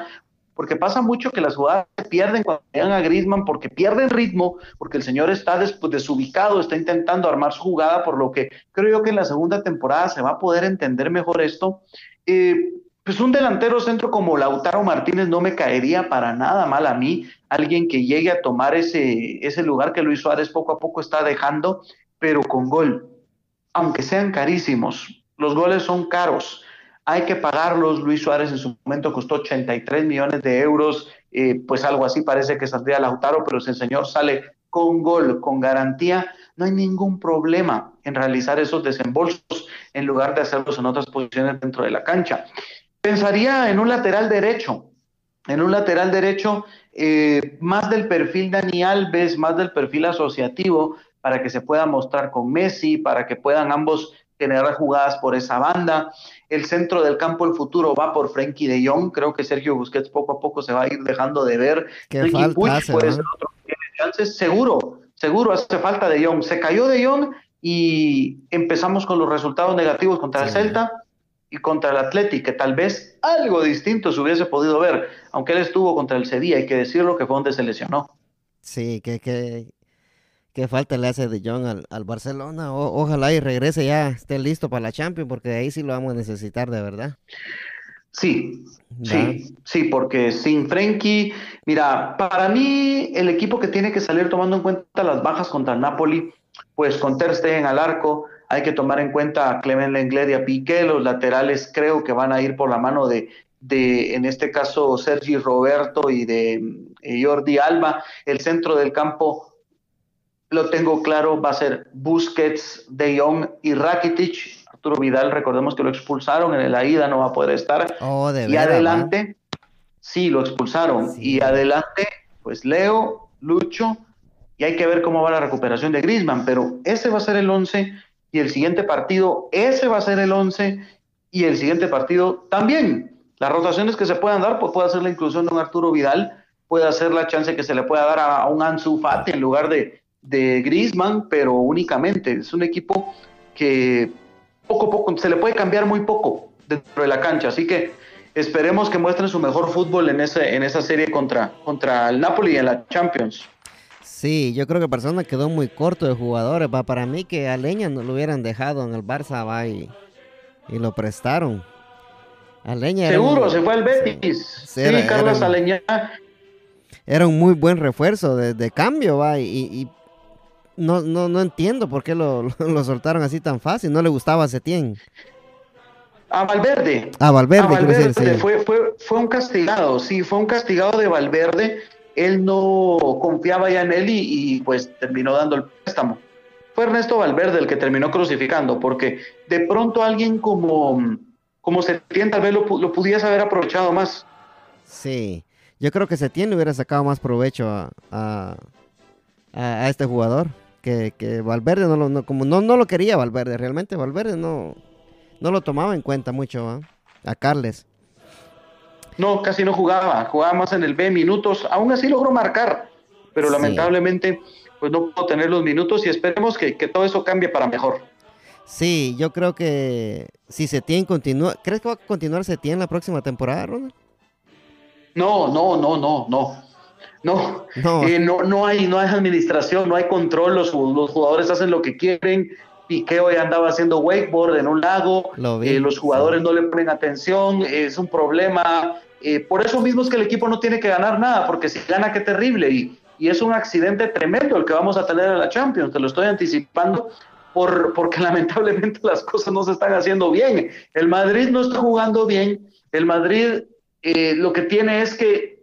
porque pasa mucho que las jugadas se pierden cuando llegan a Griezmann porque pierden ritmo, porque el señor está desubicado, está intentando armar su jugada, por lo que creo yo que en la segunda temporada se va a poder entender mejor esto. Eh, pues un delantero centro como Lautaro Martínez no me caería para nada mal a mí, alguien que llegue a tomar ese, ese lugar que Luis Suárez poco a poco está dejando, pero con gol, aunque sean carísimos, los goles son caros, hay que pagarlos. Luis Suárez en su momento costó 83 millones de euros, eh, pues algo así parece que saldría Lautaro, pero si el señor sale con gol, con garantía, no hay ningún problema en realizar esos desembolsos en lugar de hacerlos en otras posiciones dentro de la cancha. Pensaría en un lateral derecho, en un lateral derecho eh, más del perfil Dani Alves, más del perfil asociativo, para que se pueda mostrar con Messi, para que puedan ambos generar jugadas por esa banda. El centro del campo, el futuro va por Frenkie de Jong. Creo que Sergio Busquets poco a poco se va a ir dejando de ver. Qué falta puede ser otro que tiene chances. Seguro, seguro hace falta de Jong. Se cayó de Jong y empezamos con los resultados negativos contra el Celta y contra el Athletic, que tal vez algo distinto se hubiese podido ver, aunque él estuvo contra el Sevilla, hay que decirlo que fue donde se lesionó. Sí, que, que qué falta le hace de Jong al, Barcelona. ojalá y regrese ya, esté listo para la Champions, porque de ahí sí lo vamos a necesitar de verdad. Sí, sí, sí, porque sin Frenkie, mira, para mí el equipo que tiene que salir tomando en cuenta las bajas contra Napoli, pues con Ter Stegen al arco, hay que tomar en cuenta a Clement Lenglet y a Piqué, los laterales creo que van a ir por la mano de, de en este caso, Sergi Roberto y de eh, Jordi Alba, el centro del campo lo tengo claro, va a ser Busquets, De Jong y Rakitic. Arturo Vidal, recordemos que lo expulsaron en la ida, no va a poder estar. Oh, y adelante, sí, lo expulsaron. Y adelante, pues Leo, Lucho, y hay que ver cómo va la recuperación de Griezmann, pero ese va a ser el 11 y el siguiente partido ese va a ser el 11 y el siguiente partido también. Las rotaciones que se puedan dar, pues puede ser la inclusión de un Arturo Vidal, puede ser la chance que se le pueda dar a, un Ansu Fati en lugar de, de Griezmann, pero únicamente. Es un equipo que poco a poco se le puede cambiar muy poco dentro de la cancha, así que esperemos que muestren su mejor fútbol en, ese, en esa serie contra, contra el Napoli en la Champions. Sí, yo creo que Persona quedó muy corto de jugadores. Va para mí que a Leña no lo hubieran dejado en el Barça va y, lo prestaron. Aleña Seguro, se fue al Betis. Sí, Carlos Aleña. Era un muy buen refuerzo de, cambio, va. Y, no, no, no entiendo por qué lo, soltaron así tan fácil. No le gustaba a Setién. A Valverde. A Valverde, fue, fue, fue un castigado, sí, fue un castigado de Valverde él no confiaba ya en él y, pues terminó dando el préstamo. Fue Ernesto Valverde el que terminó crucificando, porque de pronto alguien como, como Setién tal vez lo, lo pudiese haber aprovechado más. Sí, yo creo que Setién le hubiera sacado más provecho a, a, este jugador que, que Valverde no lo, como no, no lo quería Valverde, realmente Valverde no, no lo tomaba en cuenta mucho a Carles. No, casi no jugaba, jugaba más en el B minutos, aún así logró marcar, pero lamentablemente pues no pudo tener los minutos y esperemos que, todo eso cambie para mejor. Sí, yo creo que si Setién continúa, ¿crees que va a continuar Setién la próxima temporada, Ronald? No, no, no, no, no. No, no. Eh, no, no, hay, no hay administración, no hay control, los, los jugadores hacen lo que quieren, Piqué hoy andaba haciendo wakeboard en un lago, eh, los jugadores no le ponen atención, es un problema. Eh, por eso mismo es que el equipo no tiene que ganar nada, porque si gana, qué terrible. Y, y es un accidente tremendo el que vamos a tener en la Champions, te lo estoy anticipando, por, porque lamentablemente las cosas no se están haciendo bien. El Madrid no está jugando bien, el Madrid eh, lo que tiene es que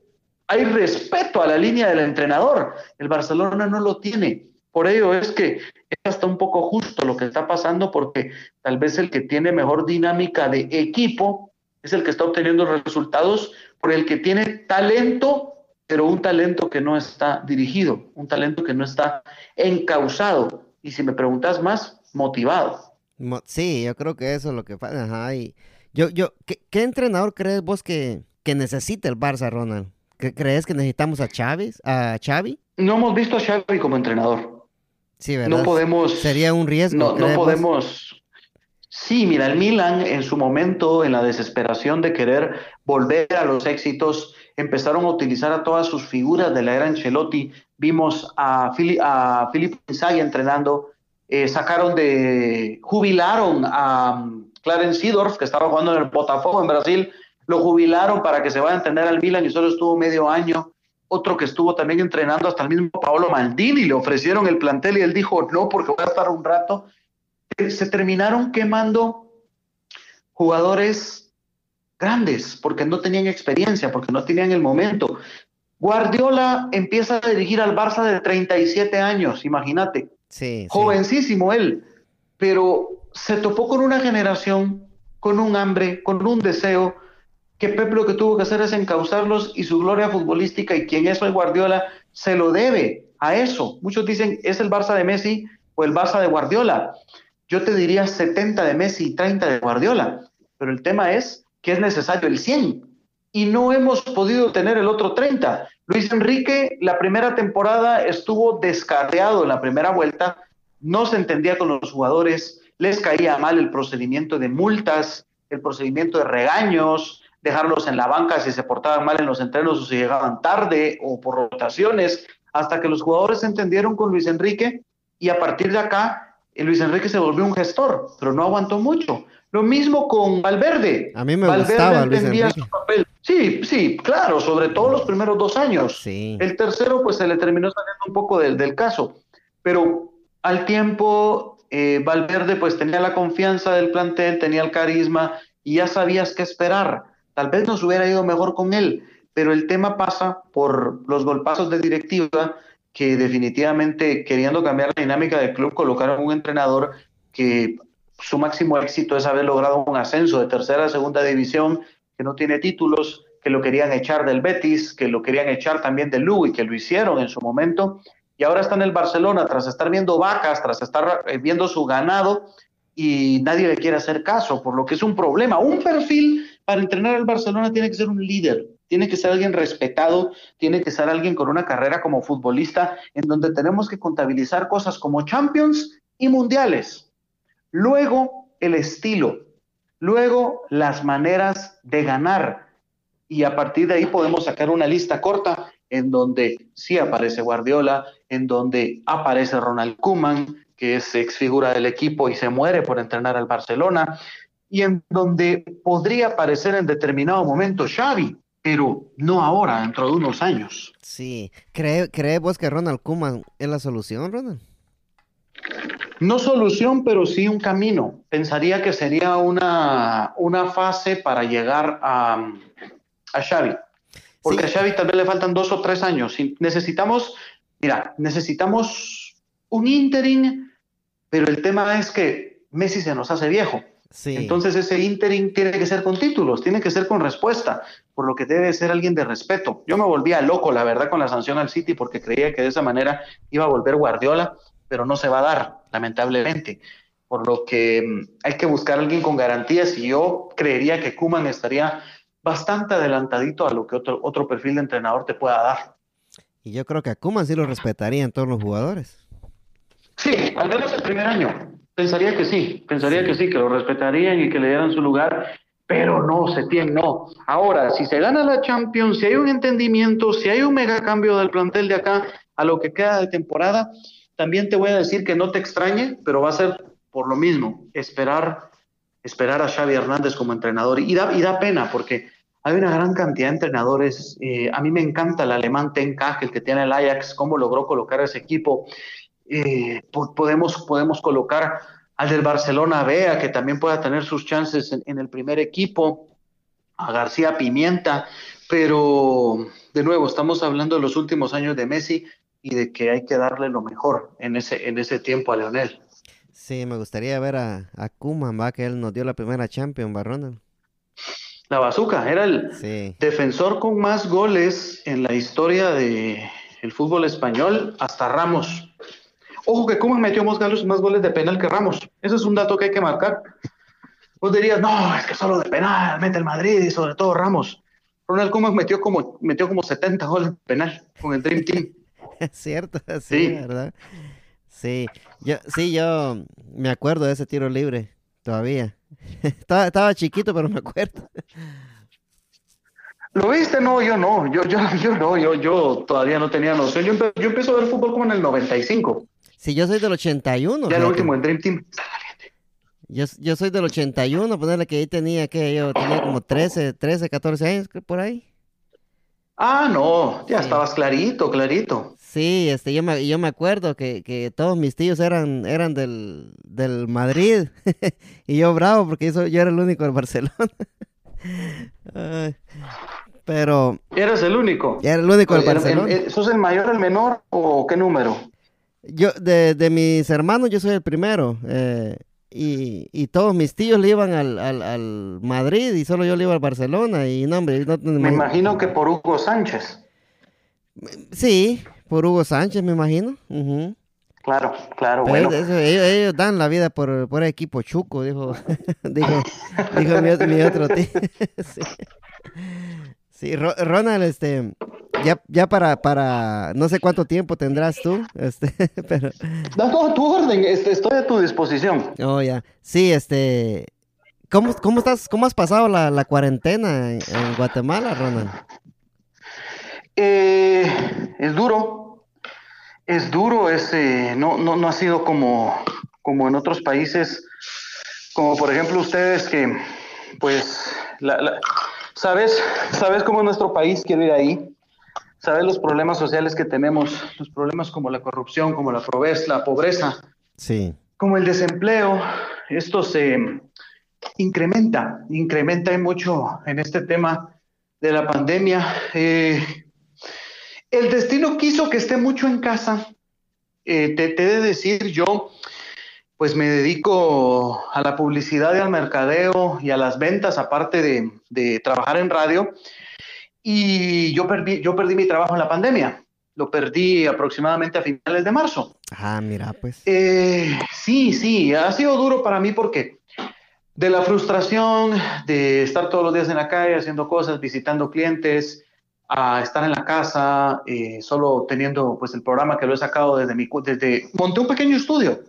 hay respeto a la línea del entrenador, el Barcelona no lo tiene. Por ello es que es hasta un poco justo lo que está pasando porque tal vez el que tiene mejor dinámica de equipo es el que está obteniendo resultados por el que tiene talento, pero un talento que no está dirigido, un talento que no está encausado y si me preguntas más, motivado. Sí, yo creo que eso es lo que pasa. Ajá, yo, yo, ¿qué, entrenador crees vos que, que necesita el Barça, Ronald? ¿Crees que necesitamos a Chávez, a Xavi? No hemos visto a Xavi como entrenador. No podemos. Sería un riesgo. No, podemos. Sí, mira, el Milan en su momento, en la desesperación de querer volver a los éxitos, empezaron a utilizar a todas sus figuras de la era Ancelotti. Vimos a, a Filippo Inzaghi entrenando, eh, sacaron de, jubilaron a um, Clarence Seedorf, que estaba jugando en el Botafogo en Brasil, lo jubilaron para que se vaya a entrenar al Milan y solo estuvo medio año otro que estuvo también entrenando hasta el mismo Paolo Maldini, le ofrecieron el plantel y él dijo no porque voy a estar un rato. Se terminaron quemando jugadores grandes porque no tenían experiencia, porque no tenían el momento. Guardiola empieza a dirigir al Barça de 37 años, imagínate. Sí, Jovencísimo él, pero se topó con una generación, con un hambre, con un deseo, que Pep lo que tuvo que hacer es encauzarlos y su gloria futbolística y quien es hoy Guardiola se lo debe a eso. Muchos dicen, ¿es el Barça de Messi o el Barça de Guardiola? Yo te diría 70 de Messi y 30 de Guardiola, pero el tema es que es necesario el 100 y no hemos podido tener el otro 30. Luis Enrique, la primera temporada estuvo descarriado en la primera vuelta, no se entendía con los jugadores, les caía mal el procedimiento de multas, el procedimiento de regaños, dejarlos en la banca si se portaban mal en los entrenos o si llegaban tarde o por rotaciones, hasta que los jugadores entendieron con Luis Enrique y a partir de acá eh, Luis Enrique se volvió un gestor, pero no aguantó mucho. Lo mismo con Valverde. A mí me gustaba Luis Enrique. Sí, sí, claro, sobre todo los primeros dos años. El tercero, pues se le terminó saliendo un poco del, del caso. Pero al tiempo, eh, Valverde, pues tenía la confianza del plantel, tenía el carisma y ya sabías qué esperar. Tal vez nos hubiera ido mejor con él, pero el tema pasa por los golpazos de directiva que definitivamente queriendo cambiar la dinámica del club colocaron un entrenador que su máximo éxito es haber logrado un ascenso de tercera a segunda división, que no tiene títulos, que lo querían echar del Betis, que lo querían echar también del y que lo hicieron en su momento. y ahora está en el Barcelona tras estar viendo vacas, tras estar eh, viendo su ganado y nadie le quiere hacer caso, por lo que es un problema. Un perfil para entrenar al Barcelona tiene que ser un líder, tiene que ser alguien respetado, tiene que ser alguien con una carrera como futbolista en donde tenemos que contabilizar cosas como Champions y Mundiales. Luego, el estilo. Luego, las maneras de ganar. Y a partir de ahí podemos sacar una lista corta en donde sí aparece Guardiola, en donde aparece Ronald Koeman, que es ex figura del equipo y se muere por entrenar al Barcelona, y en donde podría aparecer en determinado momento Xavi, pero no ahora, dentro de unos años. Sí, ¿Cree, ¿cree vos que Ronald Koeman es la solución, Ronald? No solución, pero sí un camino. Pensaría que sería una, una fase para llegar a, a Xavi. Porque a Xavi tal vez le faltan dos o tres años. Necesitamos, mira, necesitamos un interim, pero el tema es que Messi se nos hace viejo. Entonces ese interim tiene que ser con títulos, tiene que ser con respuesta, por lo que debe ser alguien de respeto. Yo me volvía loco, la verdad, con la sanción al City porque creía que de esa manera iba a volver Guardiola, pero no se va a dar, lamentablemente. Por lo que mm, hay que buscar a alguien con garantías y yo creería que Kuman estaría bastante adelantadito a lo que otro, otro perfil de entrenador te pueda dar. Y yo creo que a Kuman sí lo respetarían todos los jugadores. Sí, al menos el primer año. Pensaría que sí, pensaría que sí, que lo respetarían y que le dieran su lugar, pero no, Setién no. Ahora, si se gana la Champions, si hay un entendimiento, si hay un mega cambio del plantel de acá a lo que queda de temporada, también te voy a decir que no te extrañe, pero va a ser por lo mismo, esperar, esperar a Xavi Hernández como entrenador. Y da, y da pena porque hay una gran cantidad de entrenadores. Eh, a mí me encanta el alemán Ten Hag, el que tiene el Ajax, cómo logró colocar ese equipo eh, podemos, podemos colocar al del Barcelona Vea, que también pueda tener sus chances en, el primer equipo, a García Pimienta, pero de nuevo, estamos hablando de los últimos años de Messi y de que hay que darle lo mejor en ese, en ese tiempo a Leonel. Sí, me gustaría ver a, a Kuman, va, que él nos dio la primera Champions, Barrona. La Bazooka era el defensor con más goles en la historia del el fútbol español, hasta Ramos. Ojo que Kuman metió más goles, más goles de penal que Ramos. Ese es un dato que hay que marcar. Vos dirías, no, es que solo de penal mete el Madrid y sobre todo Ramos. Ronald Koeman metió como, metió como 70 goles de penal con el Dream Team. Es cierto, sí, ¿verdad? Sí, yo, sí, yo me acuerdo de ese tiro libre todavía. estaba, estaba chiquito, pero me acuerdo. ¿Lo viste? No, yo no, yo, yo, yo no, yo, yo todavía no tenía noción. Yo, yo empecé a ver fútbol como en el 95. Sí, yo soy del 81. Ya el último, el Dream Team. Yo, yo soy del 81, ponerle que ahí tenía, que yo tenía como 13, 13, 14 años por ahí. Ah, no, ya estabas clarito, clarito. Sí, este, yo me, yo me acuerdo que, que todos mis tíos eran, eran del, del Madrid y yo bravo porque yo, yo era el único del Barcelona. pero... ¿Eres el único? Era el único del Barcelona. ¿Sos el mayor, el menor o qué número? Yo, de, de mis hermanos, yo soy el primero. Eh, y, y, todos mis tíos le iban al, al, Madrid y solo yo le iba al Barcelona. Y no, hombre, me imagino que por Hugo Sánchez. Sí, por Hugo Sánchez, me imagino. Claro, claro, bueno. ellos, dan la vida por, por equipo chuco, dijo, dijo, dijo mi, mi, otro tío. sí. Sí, Ronald, este, ya, ya para, para, no sé cuánto tiempo tendrás tú, este, pero... No, tu orden, este, estoy a tu disposición. Oh, ya. Sí, este, ¿cómo, cómo estás, cómo has pasado la, la cuarentena en, Guatemala, Ronald? Eh, es duro, es duro, es, eh, no, no, no ha sido como, como en otros países, como por ejemplo ustedes que, pues, ¿sabes, sabes cómo nuestro país quiere ir ahí? sabes los problemas sociales que tenemos, los problemas como la corrupción, como la pobreza, la pobreza, sí. como el desempleo, esto se incrementa, incrementa mucho en este tema de la pandemia. Eh, el destino quiso que esté mucho en casa. Eh, te, te he de decir, yo pues me dedico a la publicidad y al mercadeo y a las ventas, aparte de, de trabajar en radio. Y yo perdí, yo perdí mi trabajo en la pandemia. lo perdí aproximadamente a finales de marzo. Ah, mira, pues. Eh, sí, sí, ha sido duro para mí porque de la frustración de estar todos los días en la calle haciendo cosas, visitando clientes, a estar en la casa, eh, solo teniendo pues el programa que lo he sacado desde mi, desde, monté un pequeño estudio,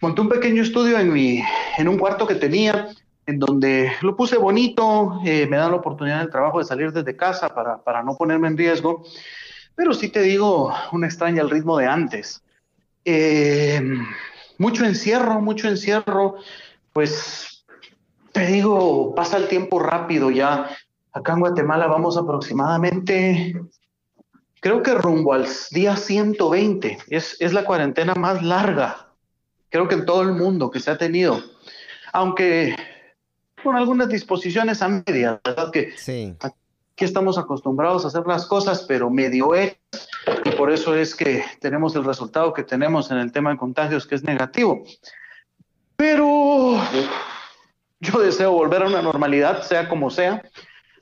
monté un pequeño estudio en mi, en un cuarto que tenía, en donde lo puse bonito, eh, me dan la oportunidad del trabajo de salir desde casa para, para no ponerme en riesgo, pero sí te digo, una extraña el ritmo de antes. Eh, mucho encierro, mucho encierro, pues te digo, pasa el tiempo rápido ya. Acá en Guatemala vamos aproximadamente, creo que rumbo al día 120. Es, es la cuarentena más larga, creo que en todo el mundo que se ha tenido. Aunque con algunas disposiciones a media, ¿verdad? Que sí. aquí estamos acostumbrados a hacer las cosas, pero medio es, y por eso es que tenemos el resultado que tenemos en el tema de contagios, que es negativo. Pero yo deseo volver a una normalidad, sea como sea,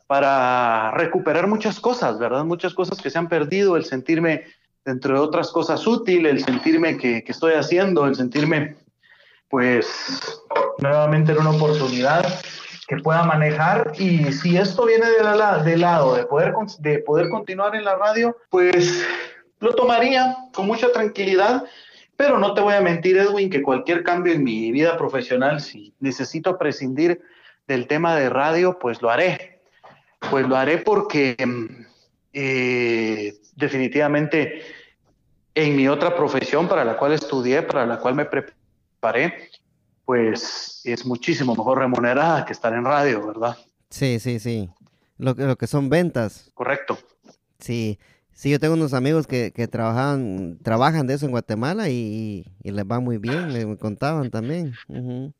para recuperar muchas cosas, ¿verdad? Muchas cosas que se han perdido, el sentirme, dentro de otras cosas, útil, el sentirme que, que estoy haciendo, el sentirme, pues, nuevamente en una oportunidad que pueda manejar y si esto viene de la, del lado de poder, de poder continuar en la radio, pues lo tomaría con mucha tranquilidad, pero no te voy a mentir, Edwin, que cualquier cambio en mi vida profesional, si necesito prescindir del tema de radio, pues lo haré. Pues lo haré porque eh, definitivamente en mi otra profesión para la cual estudié, para la cual me preparé, pues es muchísimo mejor remunerada que estar en radio, ¿verdad? Sí, sí, sí. Lo, lo que son ventas. Correcto. Sí, sí, yo tengo unos amigos que, que trabajan, trabajan de eso en Guatemala y, y les va muy bien, me contaban también. Uh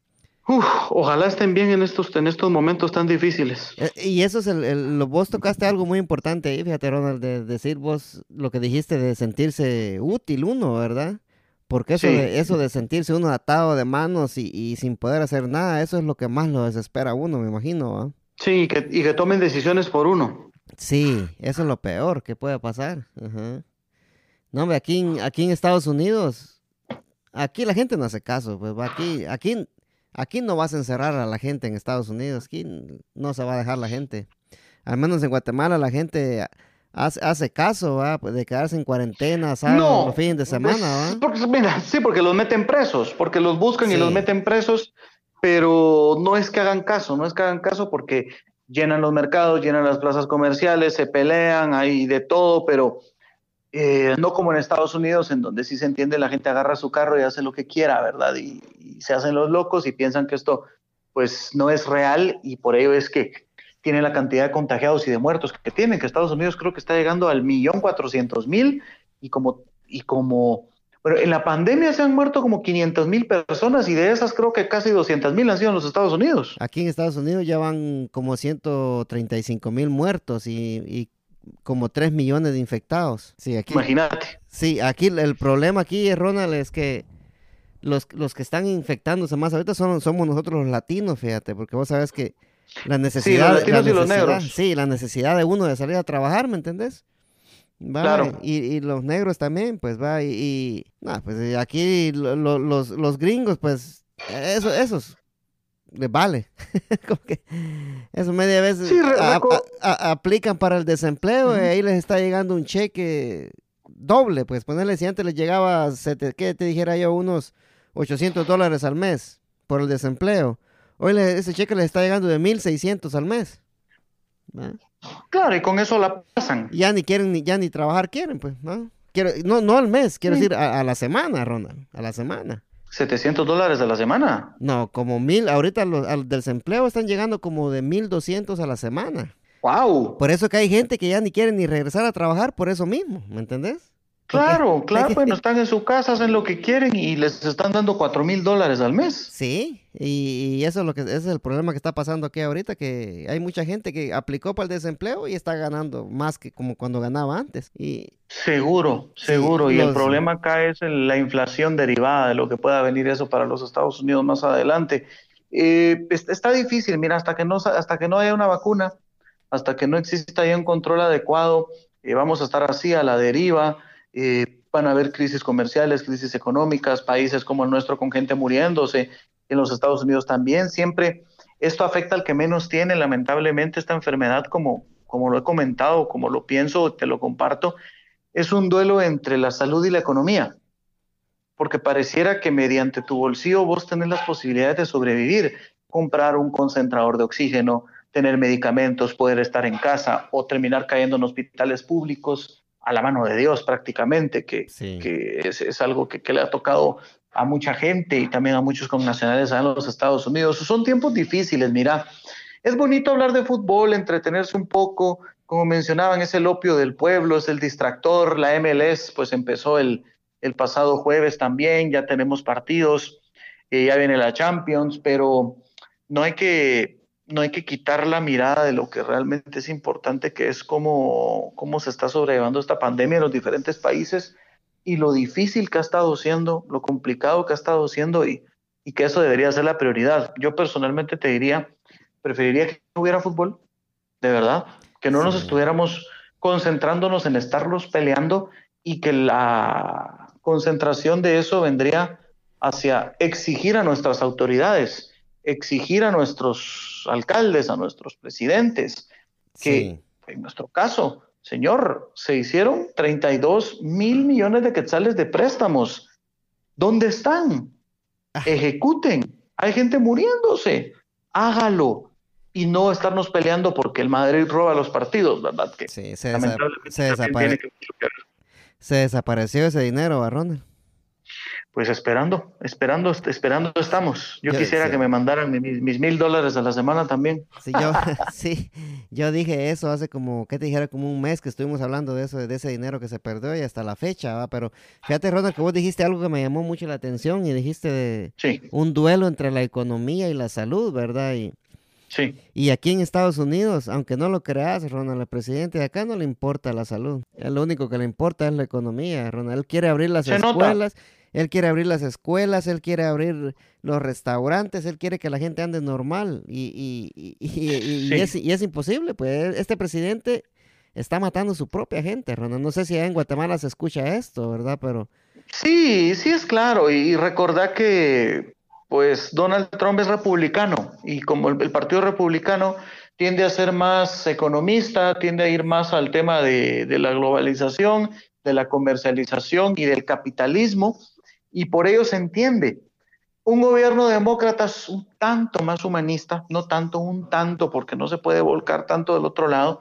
Uf, ojalá estén bien en estos, en estos momentos tan difíciles. Eh, y eso es el, el, vos tocaste algo muy importante ahí, fíjate Ronald, de decir vos lo que dijiste de sentirse útil uno, ¿verdad? Porque eso, sí. de, eso de sentirse uno atado de manos y, y, sin poder hacer nada, eso es lo que más lo desespera a uno, me imagino. ¿eh? Sí, y que, y que tomen decisiones por uno. Sí, eso es lo peor que puede pasar. No, hombre, aquí, aquí en Estados Unidos, aquí la gente no hace caso, pues aquí, aquí Aquí no vas a encerrar a la gente en Estados Unidos, aquí no se va a dejar la gente. Al menos en Guatemala la gente hace, hace caso ¿va? Pues de quedarse en cuarentena, sábado, no, los fines de semana. ¿va? Porque, mira, sí, porque los meten presos, porque los buscan sí. y los meten presos, pero no es que hagan caso, no es que hagan caso porque llenan los mercados, llenan las plazas comerciales, se pelean, hay de todo, pero eh, no como en Estados Unidos, en donde sí se entiende, la gente agarra su carro y hace lo que quiera, ¿verdad? Y, se hacen los locos y piensan que esto pues no es real y por ello es que tiene la cantidad de contagiados y de muertos que tienen, que Estados Unidos creo que está llegando al millón cuatrocientos mil y como, y como, bueno, en la pandemia se han muerto como 500 mil personas y de esas creo que casi 200 mil han sido en los Estados Unidos. Aquí en Estados Unidos ya van como 135 mil muertos y como 3 millones de infectados. Sí, aquí, Imagínate. Sí, aquí el problema aquí, Ronald, es que los, los que están infectándose más ahorita son, somos nosotros los latinos, fíjate, porque vos sabes que la necesidad... Sí, los latinos la y los negros. Sí, la necesidad de uno de salir a trabajar, ¿me entendés? Va, claro. Y, y, los negros también, pues va, y, y nah, pues aquí lo, lo, los, los gringos, pues, eso, esos les vale. Como que eso media vez sí, a, a, a, aplican para el desempleo uh -huh. y ahí les está llegando un cheque doble, pues ponerle si antes les llegaba, ¿qué te dijera yo? Unos 800 dólares al mes por el desempleo. Hoy ese cheque les está llegando de 1600 al mes. Claro, y con eso la pasan. Ya ni quieren, ni, ya ni trabajar quieren, pues, ¿no? Quiero, no, no al mes, quiero sí. decir a, a la semana, Ronald, a la semana. 700 dólares a la semana. No, como mil, ahorita los, al desempleo están llegando como de 1200 a la semana. Wow. Por eso que hay gente que ya ni quiere ni regresar a trabajar por eso mismo, ¿me entendés? Claro, claro, bueno, están en su casa, hacen lo que quieren y les están dando cuatro mil dólares al mes. Sí, y, y, eso es lo que ese es el problema que está pasando aquí ahorita, que hay mucha gente que aplicó para el desempleo y está ganando más que como cuando ganaba antes. Y seguro, seguro. Sí, y los... el problema acá es la inflación derivada de lo que pueda venir eso para los Estados Unidos más adelante. Eh, está difícil, mira, hasta que no hasta que no haya una vacuna, hasta que no exista ya un control adecuado eh, vamos a estar así a la deriva, eh, van a haber crisis comerciales, crisis económicas, países como el nuestro con gente muriéndose, en los Estados Unidos también, siempre esto afecta al que menos tiene, lamentablemente esta enfermedad, como, como lo he comentado, como lo pienso, te lo comparto, es un duelo entre la salud y la economía, porque pareciera que mediante tu bolsillo vos tenés las posibilidades de sobrevivir, comprar un concentrador de oxígeno, tener medicamentos, poder estar en casa o terminar cayendo en hospitales públicos a la mano de Dios prácticamente, que, que es, algo que, le ha tocado a mucha gente y también a muchos connacionales en los Estados Unidos. Son tiempos difíciles, mira. Es bonito hablar de fútbol, entretenerse un poco, como mencionaban, es el opio del pueblo, es el distractor, la MLS pues empezó el, el pasado jueves también, ya tenemos partidos, eh, ya viene la Champions, pero no hay que no hay que quitar la mirada de lo que realmente es importante, que es cómo, cómo se está sobrellevando esta pandemia en los diferentes países y lo difícil que ha estado siendo, lo complicado que ha estado siendo y, y que eso debería ser la prioridad. Yo personalmente te diría, preferiría que no hubiera fútbol, de verdad, que no nos estuviéramos concentrándonos en estarlos peleando y que la concentración de eso vendría hacia exigir a nuestras autoridades exigir a nuestros alcaldes, a nuestros presidentes, que en nuestro caso, señor, se hicieron 32 mil millones de quetzales de préstamos. ¿Dónde están? Ah. Ejecuten. Hay gente muriéndose. Hágalo. Y no estarnos peleando porque el Madrid roba los partidos, ¿verdad? Que sí, se, se desapareció ese dinero, Barrona pues esperando, esperando, esperando estamos. Yo, quisiera que me mandaran mis, mil dólares a la semana también. Sí yo, sí, yo dije eso hace como, ¿qué te dijera? Como un mes que estuvimos hablando de eso, de ese dinero que se perdió y hasta la fecha, ¿va? Pero fíjate, Ronald, que vos dijiste algo que me llamó mucho la atención y dijiste de un duelo entre la economía y la salud, ¿verdad? Y, Sí. Y aquí en Estados Unidos, aunque no lo creas, Ronald, el presidente de acá no le importa la salud. Lo único que le importa es la economía, Ronald. Él quiere abrir las escuelas él quiere abrir las escuelas, él quiere abrir los restaurantes, él quiere que la gente ande normal y, y, y, es, y, es, imposible, pues este presidente está matando a su propia gente, Ronald. No sé si en Guatemala se escucha esto, ¿verdad? Pero... Sí, sí es claro y recordar que pues Donald Trump es republicano y como el, el Partido Republicano tiende a ser más economista, tiende a ir más al tema de, de la globalización, de la comercialización y del capitalismo, y por ello se entiende. Un gobierno demócrata es un tanto más humanista, no tanto, un tanto, porque no se puede volcar tanto del otro lado,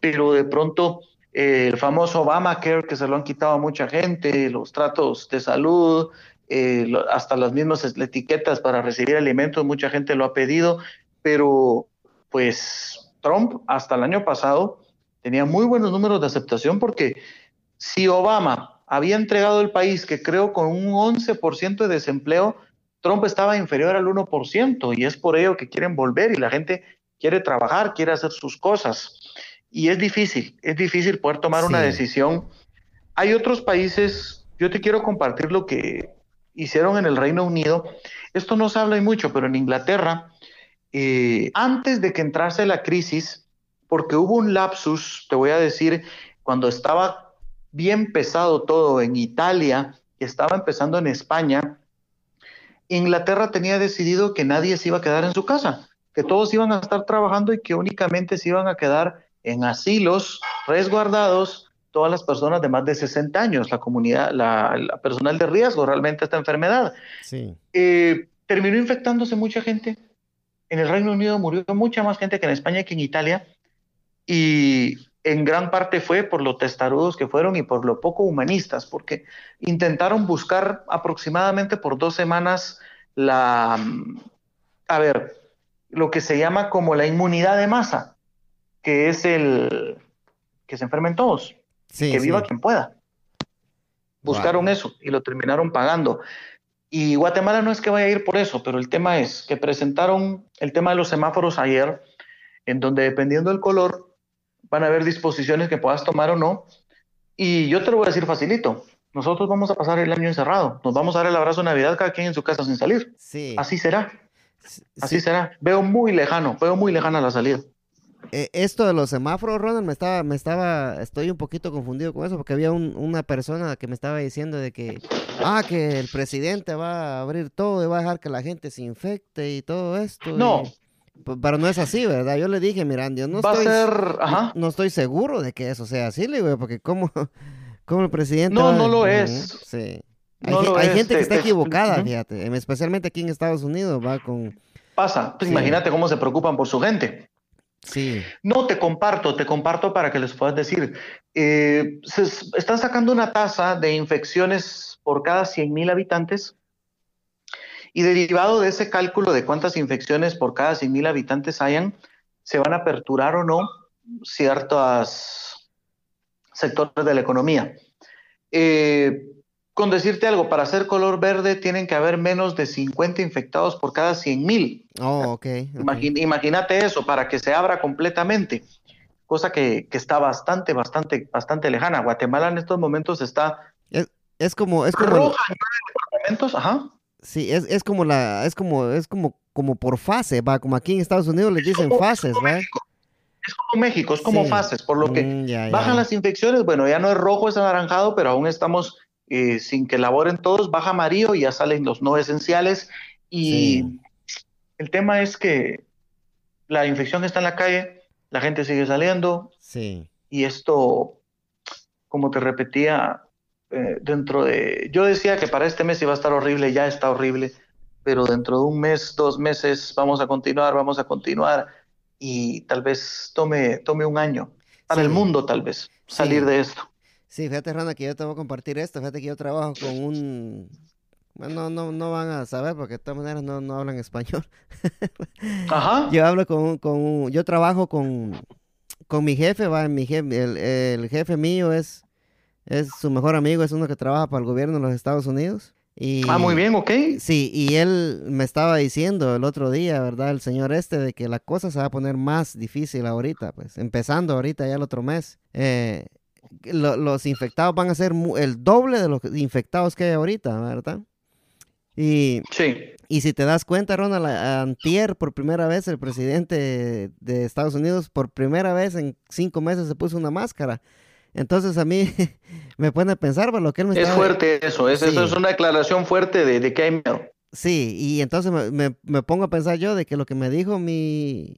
pero de pronto eh, el famoso Obamacare, que se lo han quitado a mucha gente, los tratos de salud, eh, hasta las mismas etiquetas para recibir alimentos, mucha gente lo ha pedido, pero pues Trump hasta el año pasado tenía muy buenos números de aceptación porque si Obama había entregado el país, que creo con un 11% de desempleo, Trump estaba inferior al 1% y es por ello que quieren volver y la gente quiere trabajar, quiere hacer sus cosas. Y es difícil, es difícil poder tomar una decisión. Hay otros países, yo te quiero compartir lo que hicieron en el Reino Unido. Esto no se habla mucho, pero en Inglaterra, eh, antes de que entrase la crisis, porque hubo un lapsus, te voy a decir, cuando estaba bien pesado todo en Italia, que estaba empezando en España, Inglaterra tenía decidido que nadie se iba a quedar en su casa, que todos iban a estar trabajando y que únicamente se iban a quedar en asilos resguardados todas las personas de más de 60 años, la comunidad, la, personal de riesgo realmente esta enfermedad. Sí. Eh, terminó infectándose mucha gente. En el Reino Unido murió mucha más gente que en España y que en Italia. Y en gran parte fue por lo testarudos que fueron y por lo poco humanistas, porque intentaron buscar aproximadamente por dos semanas la, a ver, lo que se llama como la inmunidad de masa, que es el que se enfermen todos, que viva quien pueda. Buscaron eso y lo terminaron pagando. Y Guatemala no es que vaya a ir por eso, pero el tema es que presentaron el tema de los semáforos ayer, en donde dependiendo del color, van a haber disposiciones que puedas tomar o no. Y yo te lo voy a decir facilito. Nosotros vamos a pasar el año encerrado. Nos vamos a dar el abrazo de Navidad cada quien en su casa sin salir. Sí. Así será. Así será. Veo muy lejano, veo muy lejana la salida. eh, esto de los semáforos, Ronald, me estaba, me estaba, estoy un poquito confundido con eso, porque había una persona que me estaba diciendo de que, ah, que el presidente va a abrir todo y va a dejar que la gente se infecte y todo esto. No. Pero no es así, ¿verdad? Yo le dije, mirando, yo no estoy, No, estoy seguro de que eso sea así, le digo, porque como, como el presidente... No, no lo es. Sí. Hay, gente que está equivocada, fíjate, especialmente aquí en Estados Unidos, va con... Pasa, pues imagínate cómo se preocupan por su gente. Sí. No, te comparto, te comparto para que les puedas decir. Eh, se están sacando una tasa de infecciones por cada 100 mil habitantes y derivado de ese cálculo de cuántas infecciones por cada 100 mil habitantes hayan, se van a aperturar o no ciertos sectores de la economía. Eh, con decirte algo, para hacer color verde tienen que haber menos de 50 infectados por cada 100 mil. Oh, ok. imagínate eso, para que se abra completamente, cosa que, está bastante, bastante, bastante lejana. Guatemala en estos momentos está... Es, como... Es como roja ajá. Sí, es, es como la, es como, es como, como por fase, va, como aquí en Estados Unidos les dicen fases, ¿va? Es como México, es como fases, por lo que mm, bajan las infecciones, bueno, ya no es rojo, es anaranjado, pero aún estamos eh, sin que laboren todos, baja amarillo y ya salen los no esenciales. Y el tema es que la infección está en la calle, la gente sigue saliendo. Sí. Y esto, como te repetía, eh, dentro de... Yo decía que para este mes iba a estar horrible, ya está horrible, pero dentro de un mes, dos meses, vamos a continuar, vamos a continuar y tal vez tome, tome un año para el mundo, tal vez, salir de esto. Sí, fíjate, Rana, que yo te voy a compartir esto. Fíjate que yo trabajo con un... Bueno, no, no van a saber porque de todas maneras no, no hablan español. Ajá. Yo hablo con, con yo trabajo con, con mi jefe, va, mi jefe, el, el, jefe mío es, es su mejor amigo, es uno que trabaja para el gobierno de los Estados Unidos. Y, ah, muy bien, ok. Sí, y él me estaba diciendo el otro día, ¿verdad? El señor este, de que la cosa se va a poner más difícil ahorita, pues, empezando ahorita ya el otro mes. Eh, los infectados van a ser el doble de los infectados que hay ahorita, ¿verdad? Y, sí. y si te das cuenta, Ronald, antier por primera vez el presidente de Estados Unidos, por primera vez en cinco meses se puso una máscara. Entonces a mí me pone a pensar por lo que él me Es fuerte eso, es, eso es una declaración fuerte de, de que hay miedo. Sí, y entonces me, me, pongo a pensar yo de que lo que me dijo mi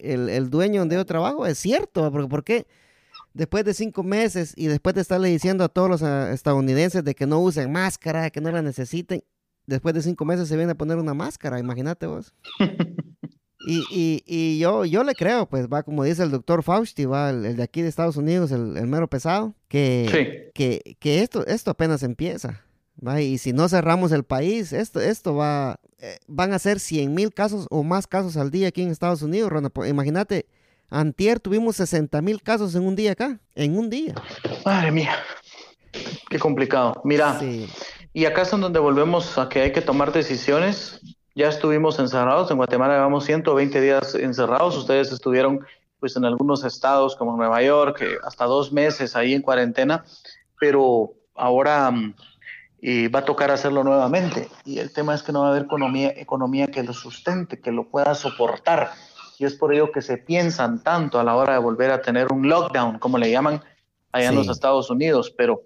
el, el dueño donde yo trabajo es cierto, porque ¿por qué? después de cinco meses y después de estarle diciendo a todos los ah, estadounidenses de que no usen máscara, que no la necesiten, después de cinco meses se viene a poner una máscara, imagínate vos. Y, y, y, yo, yo le creo, pues va como dice el doctor Fausti, va el, de aquí de Estados Unidos, el, el mero pesado, que, que, que, esto, esto apenas empieza. ¿va? Y si no cerramos el país, esto, esto va, eh, van a ser 100 mil casos o más casos al día aquí en Estados Unidos, Ronald. Pues, imagínate, Antier tuvimos 60 mil casos en un día acá, en un día. Madre mía, qué complicado. Mira, y acá es donde volvemos a que hay que tomar decisiones. Ya estuvimos encerrados, en Guatemala llevamos 120 días encerrados, ustedes estuvieron pues en algunos estados como Nueva York, hasta dos meses ahí en cuarentena, pero ahora mm, va a tocar hacerlo nuevamente. Y el tema es que no va a haber economía, economía que lo sustente, que lo pueda soportar y es por ello que se piensan tanto a la hora de volver a tener un lockdown, como le llaman allá en los Estados Unidos, pero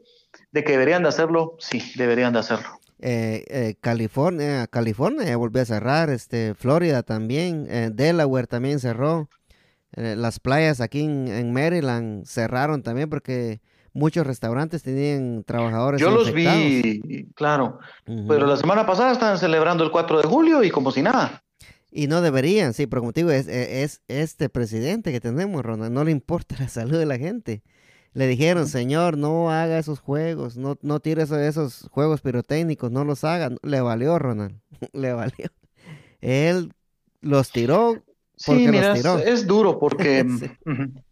de que deberían de hacerlo, sí, deberían de hacerlo. Eh, eh, California, California volvió a cerrar, este, Florida también, eh, Delaware también cerró, las playas aquí en, Maryland cerraron también porque muchos restaurantes tenían trabajadores. Yo los vi, claro, pero la semana pasada estaban celebrando el 4 de julio y como si nada. Y no deberían, sí, pero como te digo, es, e, es, este presidente que tenemos, Ronald, no le importa la salud de la gente. Le dijeron, señor, no haga esos juegos, no, no tire esos, juegos pirotécnicos, no los haga. Le valió, Ronald, le valió. Él los tiró porque los tiró. Es, duro porque...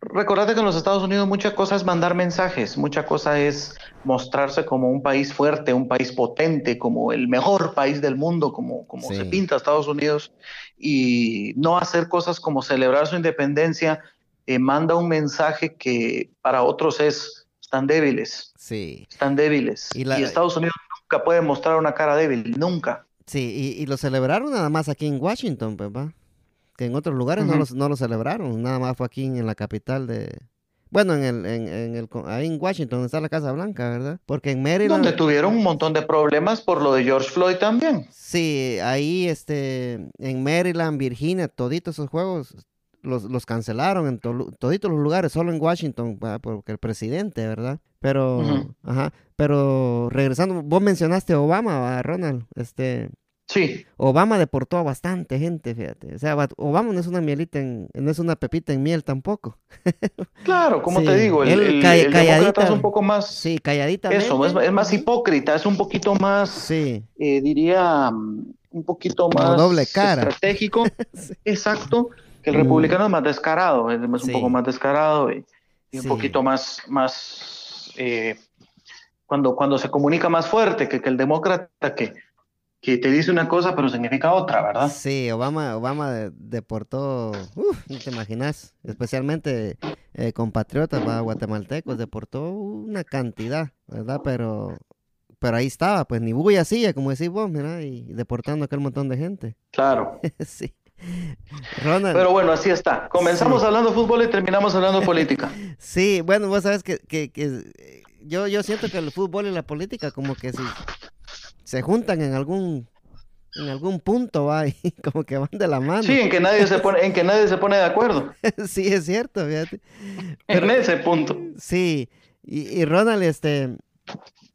Recordate que en los Estados Unidos mucha cosa es mandar mensajes, mucha cosa es mostrarse como un país fuerte, un país potente, como el mejor país del mundo, como, como se pinta Estados Unidos, y no hacer cosas como celebrar su independencia eh, manda un mensaje que para otros es, están débiles. Sí. Están débiles. Y, Estados Unidos nunca puede mostrar una cara débil, nunca. Sí, y, lo celebraron nada más aquí en Washington. Pues, que en otros lugares no, lo, no lo celebraron, nada más fue aquí en la capital de, bueno, en el, en, en el, ahí en Washington, donde está la Casa Blanca, ¿verdad? Porque en Maryland... Donde tuvieron un montón de problemas por lo de George Floyd también. Sí, ahí este, en Maryland, Virginia, toditos esos juegos los, los cancelaron en toditos los lugares, solo en Washington, porque el presidente, ¿verdad? Pero, ajá, pero regresando, vos mencionaste Obama, Ronald, este, Sí. Obama deportó a bastante gente, fíjate. O sea, Obama no es una mielita, en, no es una pepita en miel tampoco. claro, como te digo, el, el, es un poco más... Sí, calladita. Eso, es, más hipócrita, es un poquito más, sí. Eh, diría, un poquito más... doble cara. Estratégico, exacto. Que el mm. republicano es más descarado, es, un poco más descarado y, un poquito más... más eh, cuando, cuando se comunica más fuerte que, que el demócrata que que te dice una cosa pero significa otra, ¿verdad? Sí, Obama, Obama deportó, no te imaginas, especialmente eh, compatriotas guatemaltecos, deportó una cantidad, ¿verdad? Pero, pero ahí estaba, pues ni bulla silla, como decís vos, mira, y deportando aquel montón de gente. Claro. sí. Pero bueno, así está. Comenzamos hablando de fútbol y terminamos hablando de política. sí, bueno, vos sabes que, que, que yo, yo siento que el fútbol y la política como que sí se juntan en algún en algún punto va y como que van de la mano. Sí, en que nadie se pone, en que nadie se pone de acuerdo. sí, es cierto, fíjate. en ese punto. Sí, y, Ronald, este,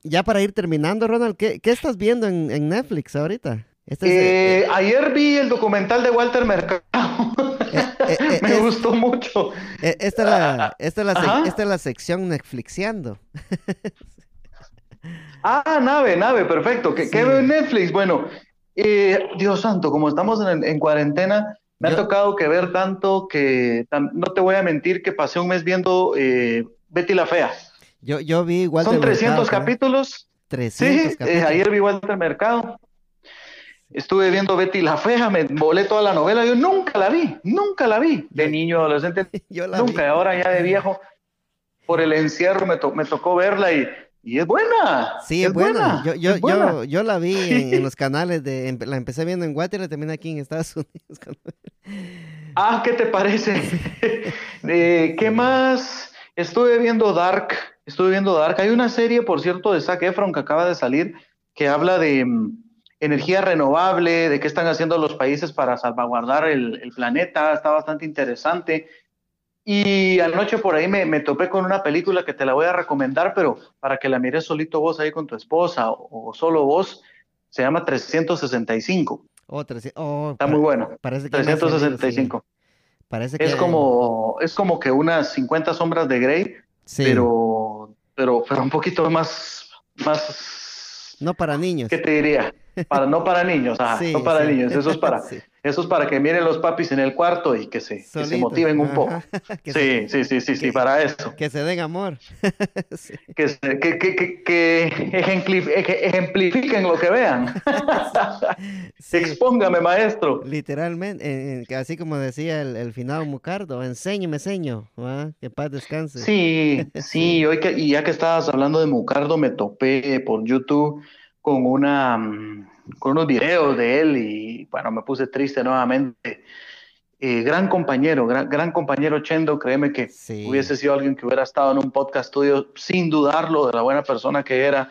ya para ir terminando, Ronald, ¿qué, qué estás viendo en, en Netflix ahorita? Este eh, ayer vi el documental de Walter Mercado. Eh, eh, Me gustó mucho. Esta es la, esta es la, esta es la sección Netflixiando. Ah, nave, nave, perfecto. ¿Qué, veo en Netflix? Bueno, Dios santo, como estamos en, cuarentena, me ha tocado que ver tanto que no te voy a mentir que pasé un mes viendo eh, Betty la Fea. Yo, yo vi igual. Son 300 capítulos. 300 sí, eh, ayer vi Walter Mercado. Estuve viendo Betty la Fea, me volé toda la novela. Yo nunca la vi, nunca la vi. De niño, adolescente, yo la nunca. Ahora ya de viejo, por el encierro me, me tocó verla y y es buena. Sí, es, buena. Yo, yo, Yo, yo, la vi en, los canales de. la empecé viendo en Guatemala y también aquí en Estados Unidos. ah, ¿qué te parece? Eh, ¿Qué más? Estuve viendo Dark. Estuve viendo Dark. Hay una serie, por cierto, de Zac Efron que acaba de salir que habla de mm, energía renovable, de qué están haciendo los países para salvaguardar el, el planeta. Está bastante interesante. Y anoche por ahí me, topé con una película que te la voy a recomendar, pero para que la mires solito vos ahí con tu esposa o, solo vos, se llama 365. Oh, oh, Está muy bueno. Parece que 365. Parece que es como es como que unas 50 sombras de Grey, pero pero pero un poquito más más no para niños. ¿Qué te diría? Para no para niños, no para niños, eso es para Eso es para que miren los papis en el cuarto y que se, se motiven un poco. sí, sí, sí, sí, sí, para eso. Que se den amor. que, que, que, que, ejemplifiquen lo que vean. Expóngame, maestro. Literalmente, así como decía el, el finado Mucardo, enséñeme, señor, que paz descanse. Sí, sí, hoy que, y ya que estabas hablando de Mucardo, me topé por YouTube con una mm, con unos videos de él y bueno, me puse triste nuevamente. Eh, gran compañero, gran, gran, compañero Chendo, créeme que hubiese sido alguien que hubiera estado en un podcast tuyo sin dudarlo de la buena persona que era.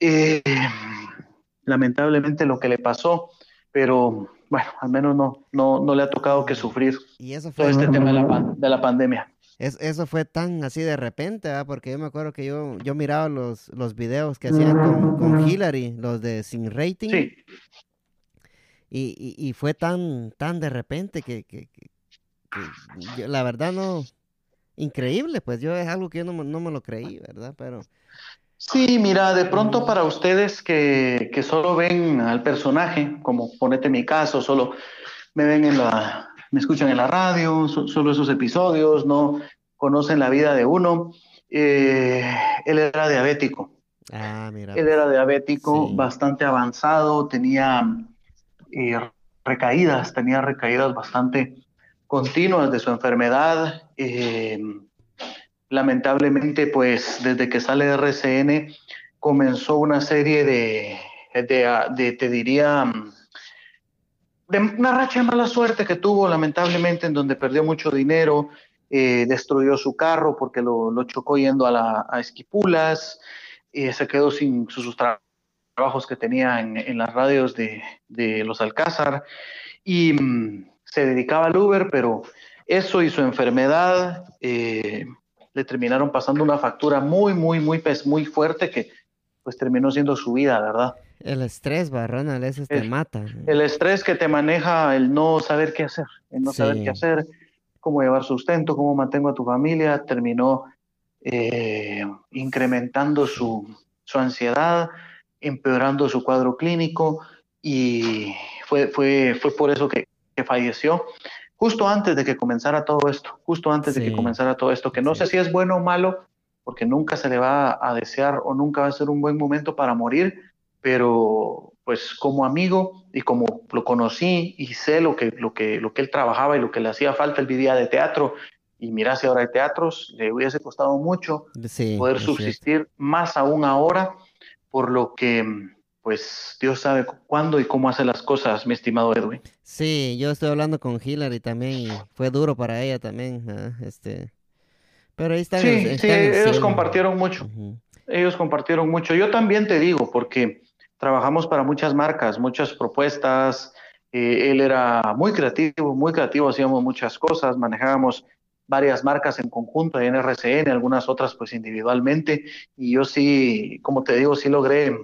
Eh, lamentablemente lo que le pasó, pero bueno, al menos no, no, no le ha tocado que sufrir y eso fue todo este tema de la, de la pandemia eso fue tan así de repente, porque yo me acuerdo que yo, yo miraba los, los videos que hacían con, con Hillary, los de Sin Rating. Sí. Y, y, fue tan, tan de repente que, que, yo, la verdad no, increíble, pues yo es algo que yo no, no, me lo creí, ¿verdad? Pero... Sí, mira, de pronto para ustedes que, que solo ven al personaje, como ponete mi caso, solo me ven en la, me escuchan en la radio, solo esos episodios, no conocen la vida de uno. Eh, él era diabético. Ah, mira. Él era diabético, bastante avanzado, tenía eh, recaídas, tenía recaídas bastante continuas de su enfermedad. Eh, lamentablemente, pues desde que sale de RCN comenzó una serie de, de te diría, de una racha de mala suerte que tuvo, lamentablemente, en donde perdió mucho dinero, eh, destruyó su carro porque lo, chocó yendo a, la, a Esquipulas, eh, se quedó sin sus trabajos que tenía en, las radios de, de, los Alcázar y mm, se dedicaba al Uber, pero eso y su enfermedad eh, le terminaron pasando una factura muy, muy, muy, muy fuerte que pues terminó siendo su vida, ¿verdad? El estrés, Barrón, a veces te mata. El estrés que te maneja el no saber qué hacer, el no sí. saber qué hacer, cómo llevar sustento, cómo mantengo a tu familia, terminó eh, incrementando su, su, ansiedad, empeorando su cuadro clínico y fue, fue, fue por eso que, que falleció justo antes de que comenzara todo esto, justo antes sí. de que comenzara todo esto, que no sí. sé si es bueno o malo, porque nunca se le va a desear o nunca va a ser un buen momento para morir, pero pues como amigo y como lo conocí y sé lo que, lo que, lo que él trabajaba y lo que le hacía falta, él vivía de teatro y mirase ahora de teatros, le hubiese costado mucho sí, poder subsistir, cierto. más aún ahora, por lo que pues Dios sabe cuándo y cómo hace las cosas, mi estimado Edwin. Sí, yo estoy hablando con Hillary también y fue duro para ella también, ¿eh? este, pero ahí están. Sí, están sí, ellos cielo. compartieron mucho, uh -huh. ellos compartieron mucho. Yo también te digo, porque trabajamos para muchas marcas, muchas propuestas, eh, él era muy creativo, muy creativo, hacíamos muchas cosas, manejábamos varias marcas en conjunto en RCN, algunas otras pues individualmente, y yo sí, como te digo, sí logré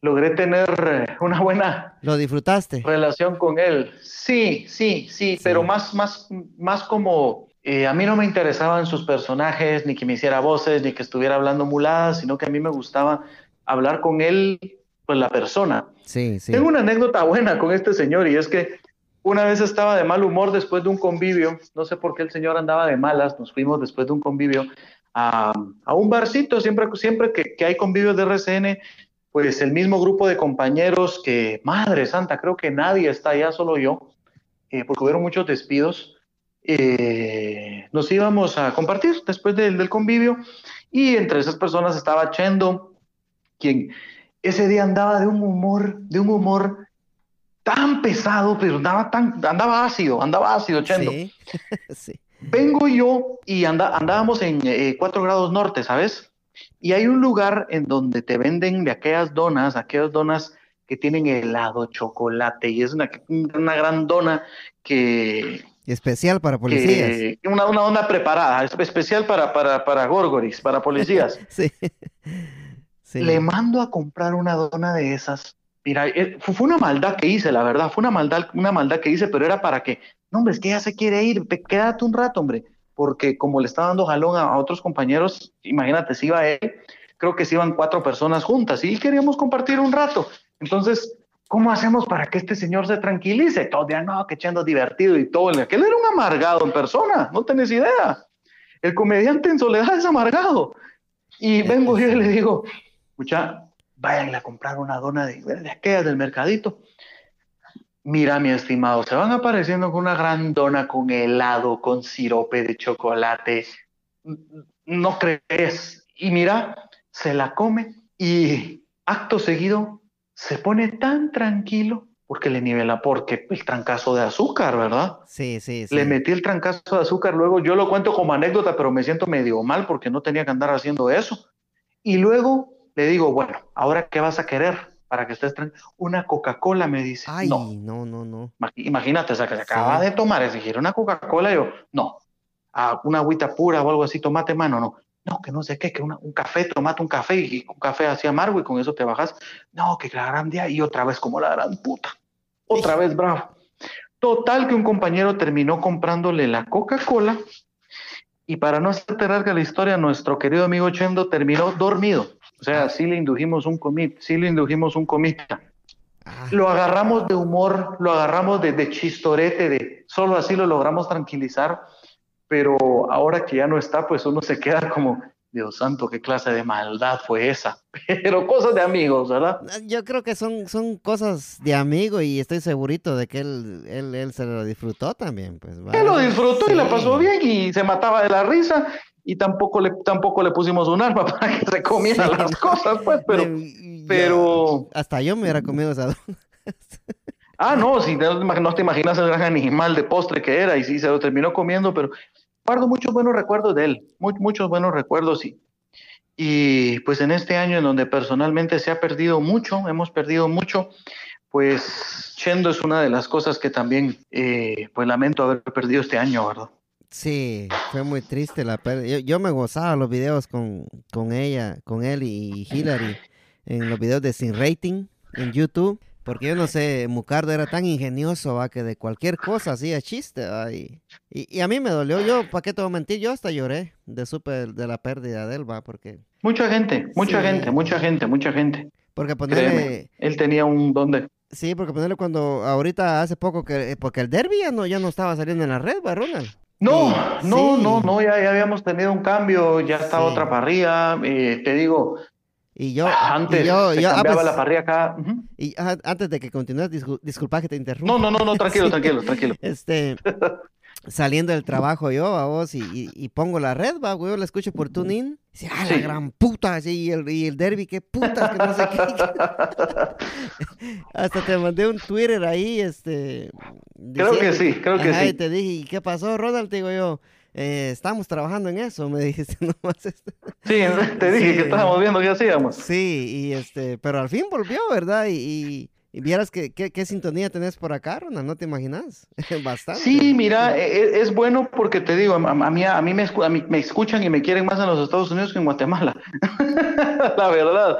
logré tener una buena lo disfrutaste relación con él. Sí sí sí, sí. pero más más más como eh, a mí no me interesaban sus personajes ni que me hiciera voces ni que estuviera hablando muladas sino que a mí me gustaba hablar con él pues la persona. Sí sí. Tengo una anécdota buena con este señor y es que una vez estaba de mal humor después de un convivio. No sé por qué el señor andaba de malas. Nos fuimos después de un convivio a, a un barcito. Siempre siempre que, que hay convivios de RCN pues el mismo grupo de compañeros que, madre santa, creo que nadie está allá, solo yo, eh, porque hubieron muchos despidos, eh, nos íbamos a compartir después del, del, convivio y entre esas personas estaba Chendo, quien ese día andaba de un humor, de un humor tan pesado, pero andaba, tan, andaba ácido, andaba ácido Chendo. Sí. sí. Vengo yo y anda, andábamos en eh, 4 grados norte, ¿sabes? Y hay un lugar en donde te venden de aquellas donas, aquellas donas que tienen helado, chocolate, y es una, una gran dona que... Especial para policías. Que, una, una dona preparada, especial para, para, para gorgoris, para policías. sí. Sí. Le mando a comprar una dona de esas. Mira, eh, fue una maldad que hice, la verdad, fue una maldad, una maldad que hice, pero era para que, no, hombre, es que ya se quiere ir, quédate un rato, hombre porque como le estaba dando jalón a, a, otros compañeros, imagínate, si iba él, creo que se iban cuatro personas juntas y queríamos compartir un rato. Entonces, ¿cómo hacemos para que este señor se tranquilice? Todavía no, que echando divertido y todo. Aquel era un amargado en persona, no tenés idea. El comediante en soledad es amargado. Y vengo yo y le digo, escucha, vayan a comprar una dona de, de aquellas del mercadito. Mira, mi estimado, se van apareciendo con una gran dona con helado, con sirope de chocolate. No crees. Y mira, se la come y acto seguido se pone tan tranquilo porque le nivela, porque el trancazo de azúcar, ¿verdad? Sí, sí, sí. Le metí el trancazo de azúcar, luego yo lo cuento como anécdota, pero me siento medio mal porque no tenía que andar haciendo eso. Y luego le digo, bueno, ¿ahora qué vas a querer? para que estés tranquilo. Una Coca-Cola, me dice. Ay, no, no, no. no. Imagínate, o sea, que se acaba sí. de tomar, exigir una Coca-Cola, yo, no. Ah, una agüita pura o algo así, tomate mano, no. No, que no sé qué, que una, un café, tomate un café y un café así amargo y con eso te bajas. No, que la gran día y otra vez como la gran puta. Otra sí. vez bravo. Total que un compañero terminó comprándole la Coca-Cola y para no hacerte larga la historia, nuestro querido amigo Chendo terminó dormido. O sea, sí le indujimos un comit, sí le indujimos un comita. Ah. Lo agarramos de humor, lo agarramos de, de, chistorete, de solo así lo logramos tranquilizar, pero ahora que ya no está, pues uno se queda como, Dios santo, qué clase de maldad fue esa. Pero cosas de amigos, ¿verdad? Yo creo que son, son cosas de amigo y estoy segurito de que él, él, él se lo disfrutó también. Pues, ¿vale? Él lo disfrutó sí. y la pasó bien y se mataba de la risa y tampoco le, tampoco le pusimos un arma para que se comiera sí, las cosas, pues, pero, me, pero... Hasta yo me hubiera comido esa Ah, no, si no, no te imaginas el gran animal de postre que era y sí se lo terminó comiendo, pero guardo muchos buenos recuerdos de él, muchos buenos recuerdos y, y pues en este año en donde personalmente se ha perdido mucho, hemos perdido mucho, pues Chendo es una de las cosas que también eh, pues lamento haber perdido este año, ¿verdad? Sí, fue muy triste la pérdida. Yo, me gozaba los videos con, con ella, con él y Hillary en los videos de Sin Rating en YouTube. Porque yo no sé, Mucardo era tan ingenioso, ¿va? que de cualquier cosa hacía chiste. Y, y, a mí me dolió, yo, ¿para qué te voy a mentir? Yo hasta lloré de, super, de la pérdida de él, ¿va? Porque... Mucha gente, mucha gente, mucha gente, mucha gente. Porque ponerle... él tenía un don de... Sí, porque ponerle cuando ahorita hace poco que... Porque el derby ya no, ya no estaba saliendo en la red, ¿va, Ronald? No, no, no, no, ya, ya, habíamos tenido un cambio, ya estaba otra parrilla, eh, te digo, y yo, antes yo, yo, ah, cambiaba pues, la parrilla acá. Y antes de que continúes, disculpa que te interrumpa. No, no, no, no tranquilo, tranquilo, tranquilo. Este, saliendo del trabajo yo a vos y, y, pongo la red, va, güey, la escucho por TuneIn. Dice, ah, la gran puta, y el, y el derby, qué putas, que no sé qué. Hasta te mandé un Twitter ahí, este. creo que sí, creo que sí. Y te dije, ¿y qué pasó, Ronald? Te digo yo, eh, estamos trabajando en eso, me dijiste nomás. Este. Sí, te dije que estábamos viendo qué hacíamos. Sí, y este, pero al fin volvió, ¿verdad? Y, y, vieras que, qué, sintonía tenés por acá, Ronald, no te imaginas. Bastante. Sí, mira, e, e, es, bueno porque te digo, a, mí, a, mí, me, me escuchan y me quieren más en los Estados Unidos que en Guatemala. la verdad.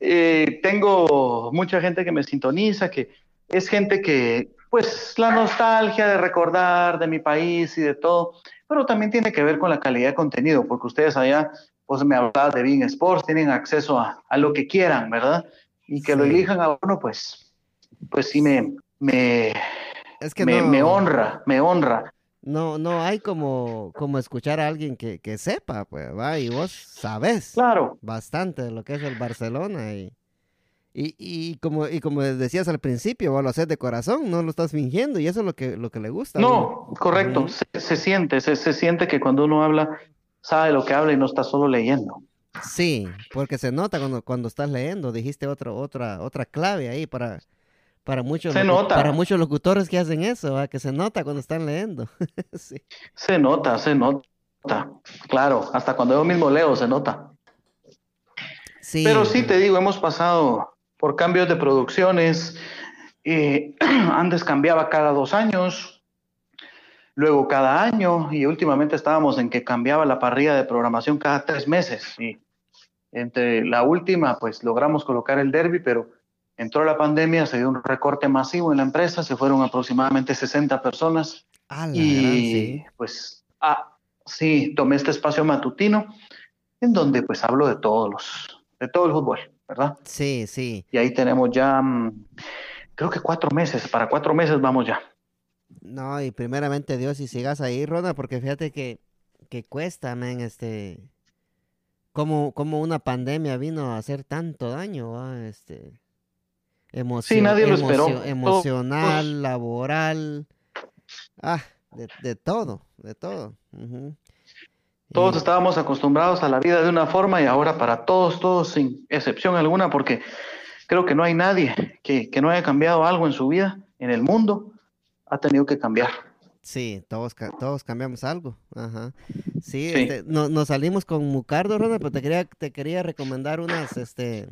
Eh, tengo mucha gente que me sintoniza, que es gente que, pues, la nostalgia de recordar de mi país y de todo pero también tiene que ver con la calidad de contenido, porque ustedes allá, pues me hablaban de Bean Sports, tienen acceso a, lo que quieran, ¿verdad? Y que lo elijan a uno, pues, pues sí me, me, es que me, honra, me honra. No, no hay como, como escuchar a alguien que, que sepa, pues, va, y vos sabes claro. bastante de lo que es el Barcelona y, y, y, como, y como decías al principio, vos lo haces de corazón, no lo estás fingiendo, y eso es lo que, lo que le gusta. No, correcto, se, siente, se, siente que cuando uno habla, sabe lo que habla y no está solo leyendo. Sí, porque se nota cuando, cuando estás leyendo, dijiste otra, otra, otra clave ahí para, para muchos, se nota. para muchos locutores que hacen eso, que se nota cuando están leyendo. sí. Se nota, se nota. Claro, hasta cuando yo mismo leo se nota. Sí. Pero sí te digo, hemos pasado por cambios de producciones. Eh, antes cambiaba cada dos años, luego cada año y últimamente estábamos en que cambiaba la parrilla de programación cada tres meses. Y entre la última, pues logramos colocar el derby, pero entró la pandemia, se dio un recorte masivo en la empresa, se fueron aproximadamente 60 personas. y pues, ah, sí, tomé este espacio matutino en donde pues hablo de todos los, de todo el fútbol. ¿Verdad? Sí, sí. Y ahí tenemos ya, mm, creo que cuatro meses, para cuatro meses vamos ya. No, y primeramente Dios, y sigas ahí, Ronald, porque fíjate que, que cuesta, men, este, como, como una pandemia vino a hacer tanto daño, este, emoción, sí, nadie lo esperó. emocional, laboral, ah, de, de, todo, de todo. Todos estábamos acostumbrados a la vida de una forma y ahora para todos, todos sin excepción alguna, porque creo que no hay nadie que, no haya cambiado algo en su vida, en el mundo, ha tenido que cambiar. Sí, todos, todos cambiamos algo. Ajá. Sí, este, nos salimos con Mucardo, Ronald, pero te quería, te quería recomendar unas, este,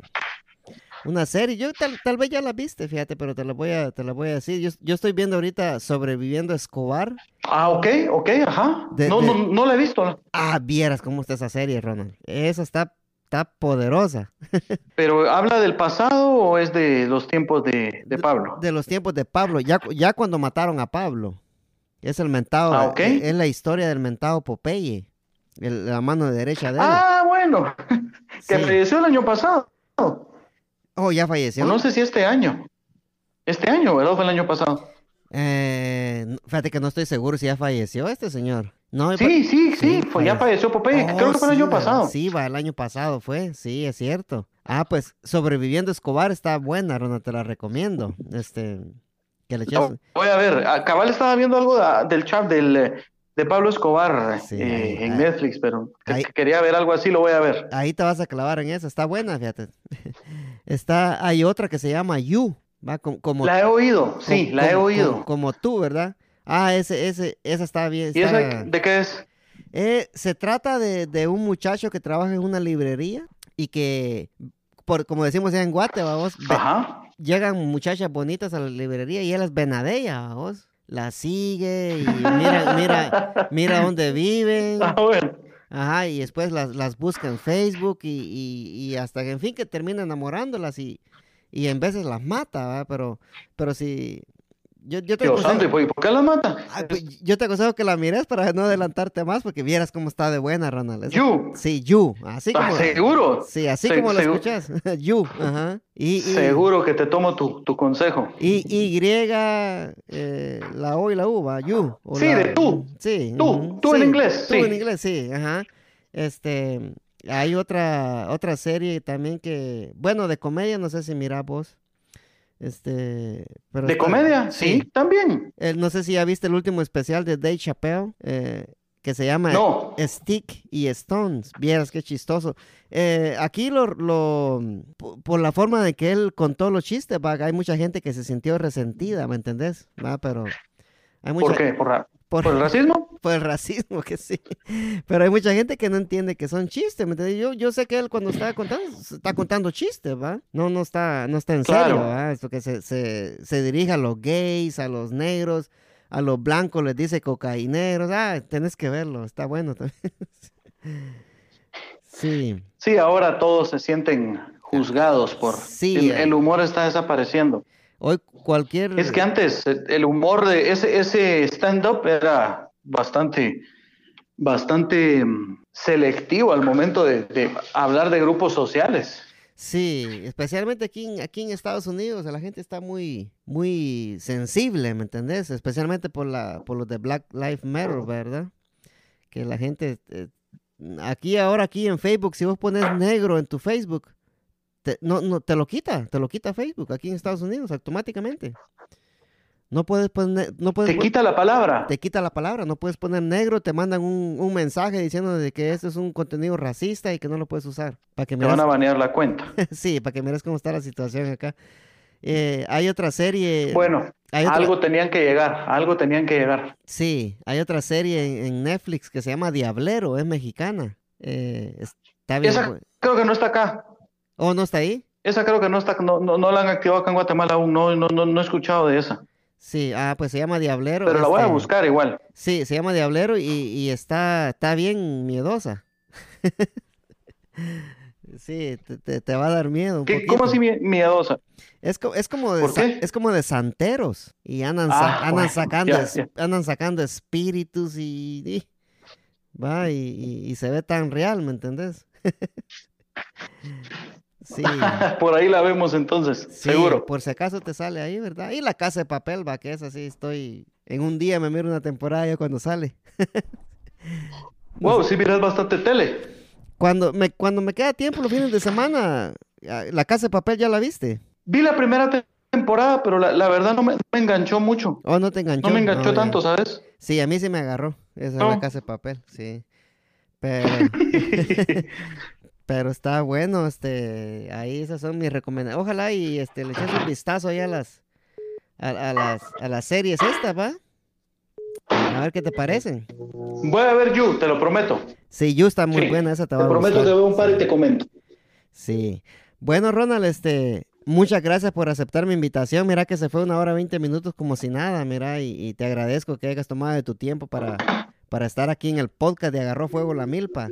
una serie. Yo tal, tal vez ya la viste, fíjate, pero te la voy a, te la voy a decir. Yo, yo estoy viendo ahorita Sobreviviendo a Escobar. Ah, ok, ok, ajá. no, no, no la he visto. Ah, vieras cómo está esa serie, Ronald. Esa está, está poderosa. ¿Pero habla del pasado o es de los tiempos de, de Pablo? De, los tiempos de Pablo, ya, ya cuando mataron a Pablo. Es el mentado, ah, okay. es, la historia del mentado Popeye. la mano derecha de él. Ah, bueno. que falleció el año pasado. Oh, ya falleció. No sé si este año. Este año, ¿verdad? Fue el año pasado. Eh, fíjate que no estoy seguro si ya falleció este señor. No, sí, sí, sí, fue, ya falleció Popeye. Creo que fue el año pasado. Sí, va, el año pasado fue. Sí, es cierto. Ah, pues Sobreviviendo Escobar está buena, Ronald, te la recomiendo. Este, que le voy a ver, ah, cabal estaba viendo algo del chat del de Pablo Escobar eh, en Netflix, pero quería ver algo así, lo voy a ver. Ahí te vas a clavar en eso, está buena, fíjate. Está, hay otra que se llama You, ¿va? Como, la he oído, sí, la he oído. Como, tú, ¿verdad? Ah, ese, ese, esa está bien. ¿Y esa de qué es? Eh, se trata de, de, un muchacho que trabaja en una librería y que, por, como decimos ya en Guate, vamos, llegan muchachas bonitas a la librería y él es venadella, vos. La sigue y mira, mira, mira dónde viven. Ah, bueno. Ajá, y después las, las busca en Facebook y, y, y, hasta que en fin que termina enamorándolas y, y en veces las mata. Pero, pero si, yo, yo te Dios santo, ¿y por qué la mata? Pues, yo te aconsejo que la mires para no adelantarte más, porque vieras cómo está de buena, Ronald. You. Sí, You. Así como, ¿Seguro? Sí, así como lo escuchas. you. Ajá. Y, seguro que te tomo tu, tu consejo. Y, y eh, la O y la U, va. You. sí, de tú. Sí. Tú. Tú en inglés. Tú en inglés, sí. Ajá. Este. Hay otra, otra serie también que, bueno, de comedia, no sé si mira vos. Este, pero ¿De comedia? Sí, también. no sé si ya viste el último especial de Dave Chappelle, eh, que se llama Stick y Stones. Vieras qué chistoso. Eh, aquí lo, lo, por la forma de que él contó los chistes, hay mucha gente que se sintió resentida, ¿me entendés? ¿Va? Pero hay mucha... ¿Por qué? ¿Por, ¿Por, el racismo? Por el racismo, que sí. Pero hay mucha gente que no entiende que son chistes, ¿me entiendes? Yo, yo sé que él cuando está contando, está contando chistes, ¿va? No, no está, no está en serio, ¿va? Esto que se, se, se dirige a los gays, a los negros, a los blancos les dice cocaineros. Ah, tenés que verlo, está bueno también. sí. Sí, ahora todos se sienten juzgados por... Sí. el humor está desapareciendo. Hoy cualquier... Es que antes eh, el humor de ese, ese stand-up era bastante, bastante mm, selectivo al momento de, hablar de grupos sociales. Sí, especialmente aquí, aquí en Estados Unidos, la gente está muy, muy sensible, ¿me entendés? Especialmente por, la, por los de Black Lives Matter, ¿verdad? Que la gente, eh, aquí ahora, aquí en Facebook, si vos pones negro en tu Facebook, te, no, no, te lo quita, te lo quita Facebook aquí en Estados Unidos automáticamente. No puedes poner, no puedes te quita la palabra. Te quita la palabra, no puedes poner negro, te mandan un, un mensaje diciendo de que este es un contenido racista y que no lo puedes usar. Para que te van a banear la cuenta. sí, para que mires cómo está la situación acá. Eh, hay otra serie. Bueno, algo tenían que llegar, algo tenían que llegar. Sí, hay otra serie en, Netflix que se llama Diablero, es mexicana. Eh, está bien. Esa creo que no está acá. ¿Oh, no está ahí? Esa creo que no está, no, no, la han activado acá en Guatemala aún, no, no, no, he escuchado de esa. Sí, ah, pues se llama Diablero. Pero la voy a este, buscar igual. Sí, se llama Diablero y, y está, está bien miedosa. sí, te, te, va a dar miedo. Un ¿Cómo así miedosa? Es, es, como de, es como de santeros y andan, ah, andan, sacando, andan sacando espíritus y, va, y, y, se ve tan real, ¿me entendés? Sí. por ahí la vemos entonces, seguro. Por si acaso te sale ahí, ¿verdad? Y la casa de papel, va, que es así, estoy. En un día me miro una temporada ya cuando sale. wow, sí miras bastante tele. Cuando me, cuando me queda tiempo los fines de semana, la casa de papel ya la viste. Vi la primera temporada, pero la, verdad no me, enganchó mucho. Oh, no te enganchó. No me enganchó tanto, ¿sabes? Sí, a mí sí me agarró. Esa es la casa de papel, sí. Pero. Pero está bueno, este, ahí esas son mis recomendaciones. Ojalá y este le eches un vistazo ahí a las a, las a las series esta, ¿va? A ver qué te parecen. Voy a ver You, te lo prometo. Sí, You está muy buena, esa te va Te prometo que veo un par y te comento. Sí. Bueno, Ronald, este, muchas gracias por aceptar mi invitación. Mira que se fue una hora veinte minutos como si nada, mira, y, y, te agradezco que hayas tomado de tu tiempo para, para estar aquí en el podcast de Agarró Fuego la Milpa.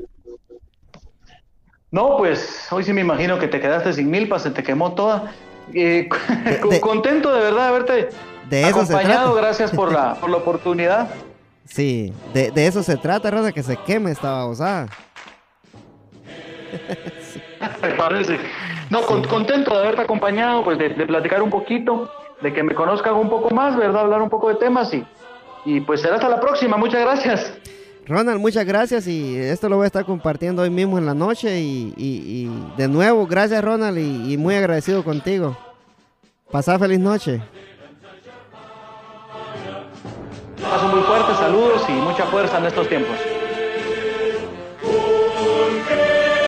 No, pues hoy sí me imagino que te quedaste sin milpa, se te quemó toda. Eh, contento de verdad de haberte de acompañado, gracias por la, por la oportunidad. Sí, de, eso se trata, Rosa, que se queme esta babosada. Me parece. No, contento de haberte acompañado, pues de, platicar un poquito, de que me conozcan un poco más, ¿verdad? Hablar un poco de temas y, y pues será hasta la próxima. Muchas gracias. Ronald, muchas gracias y esto lo voy a estar compartiendo hoy mismo en la noche y, de nuevo, gracias Ronald y, muy agradecido contigo. Pasá feliz noche. Paso muy fuerte, saludos y mucha fuerza en estos tiempos.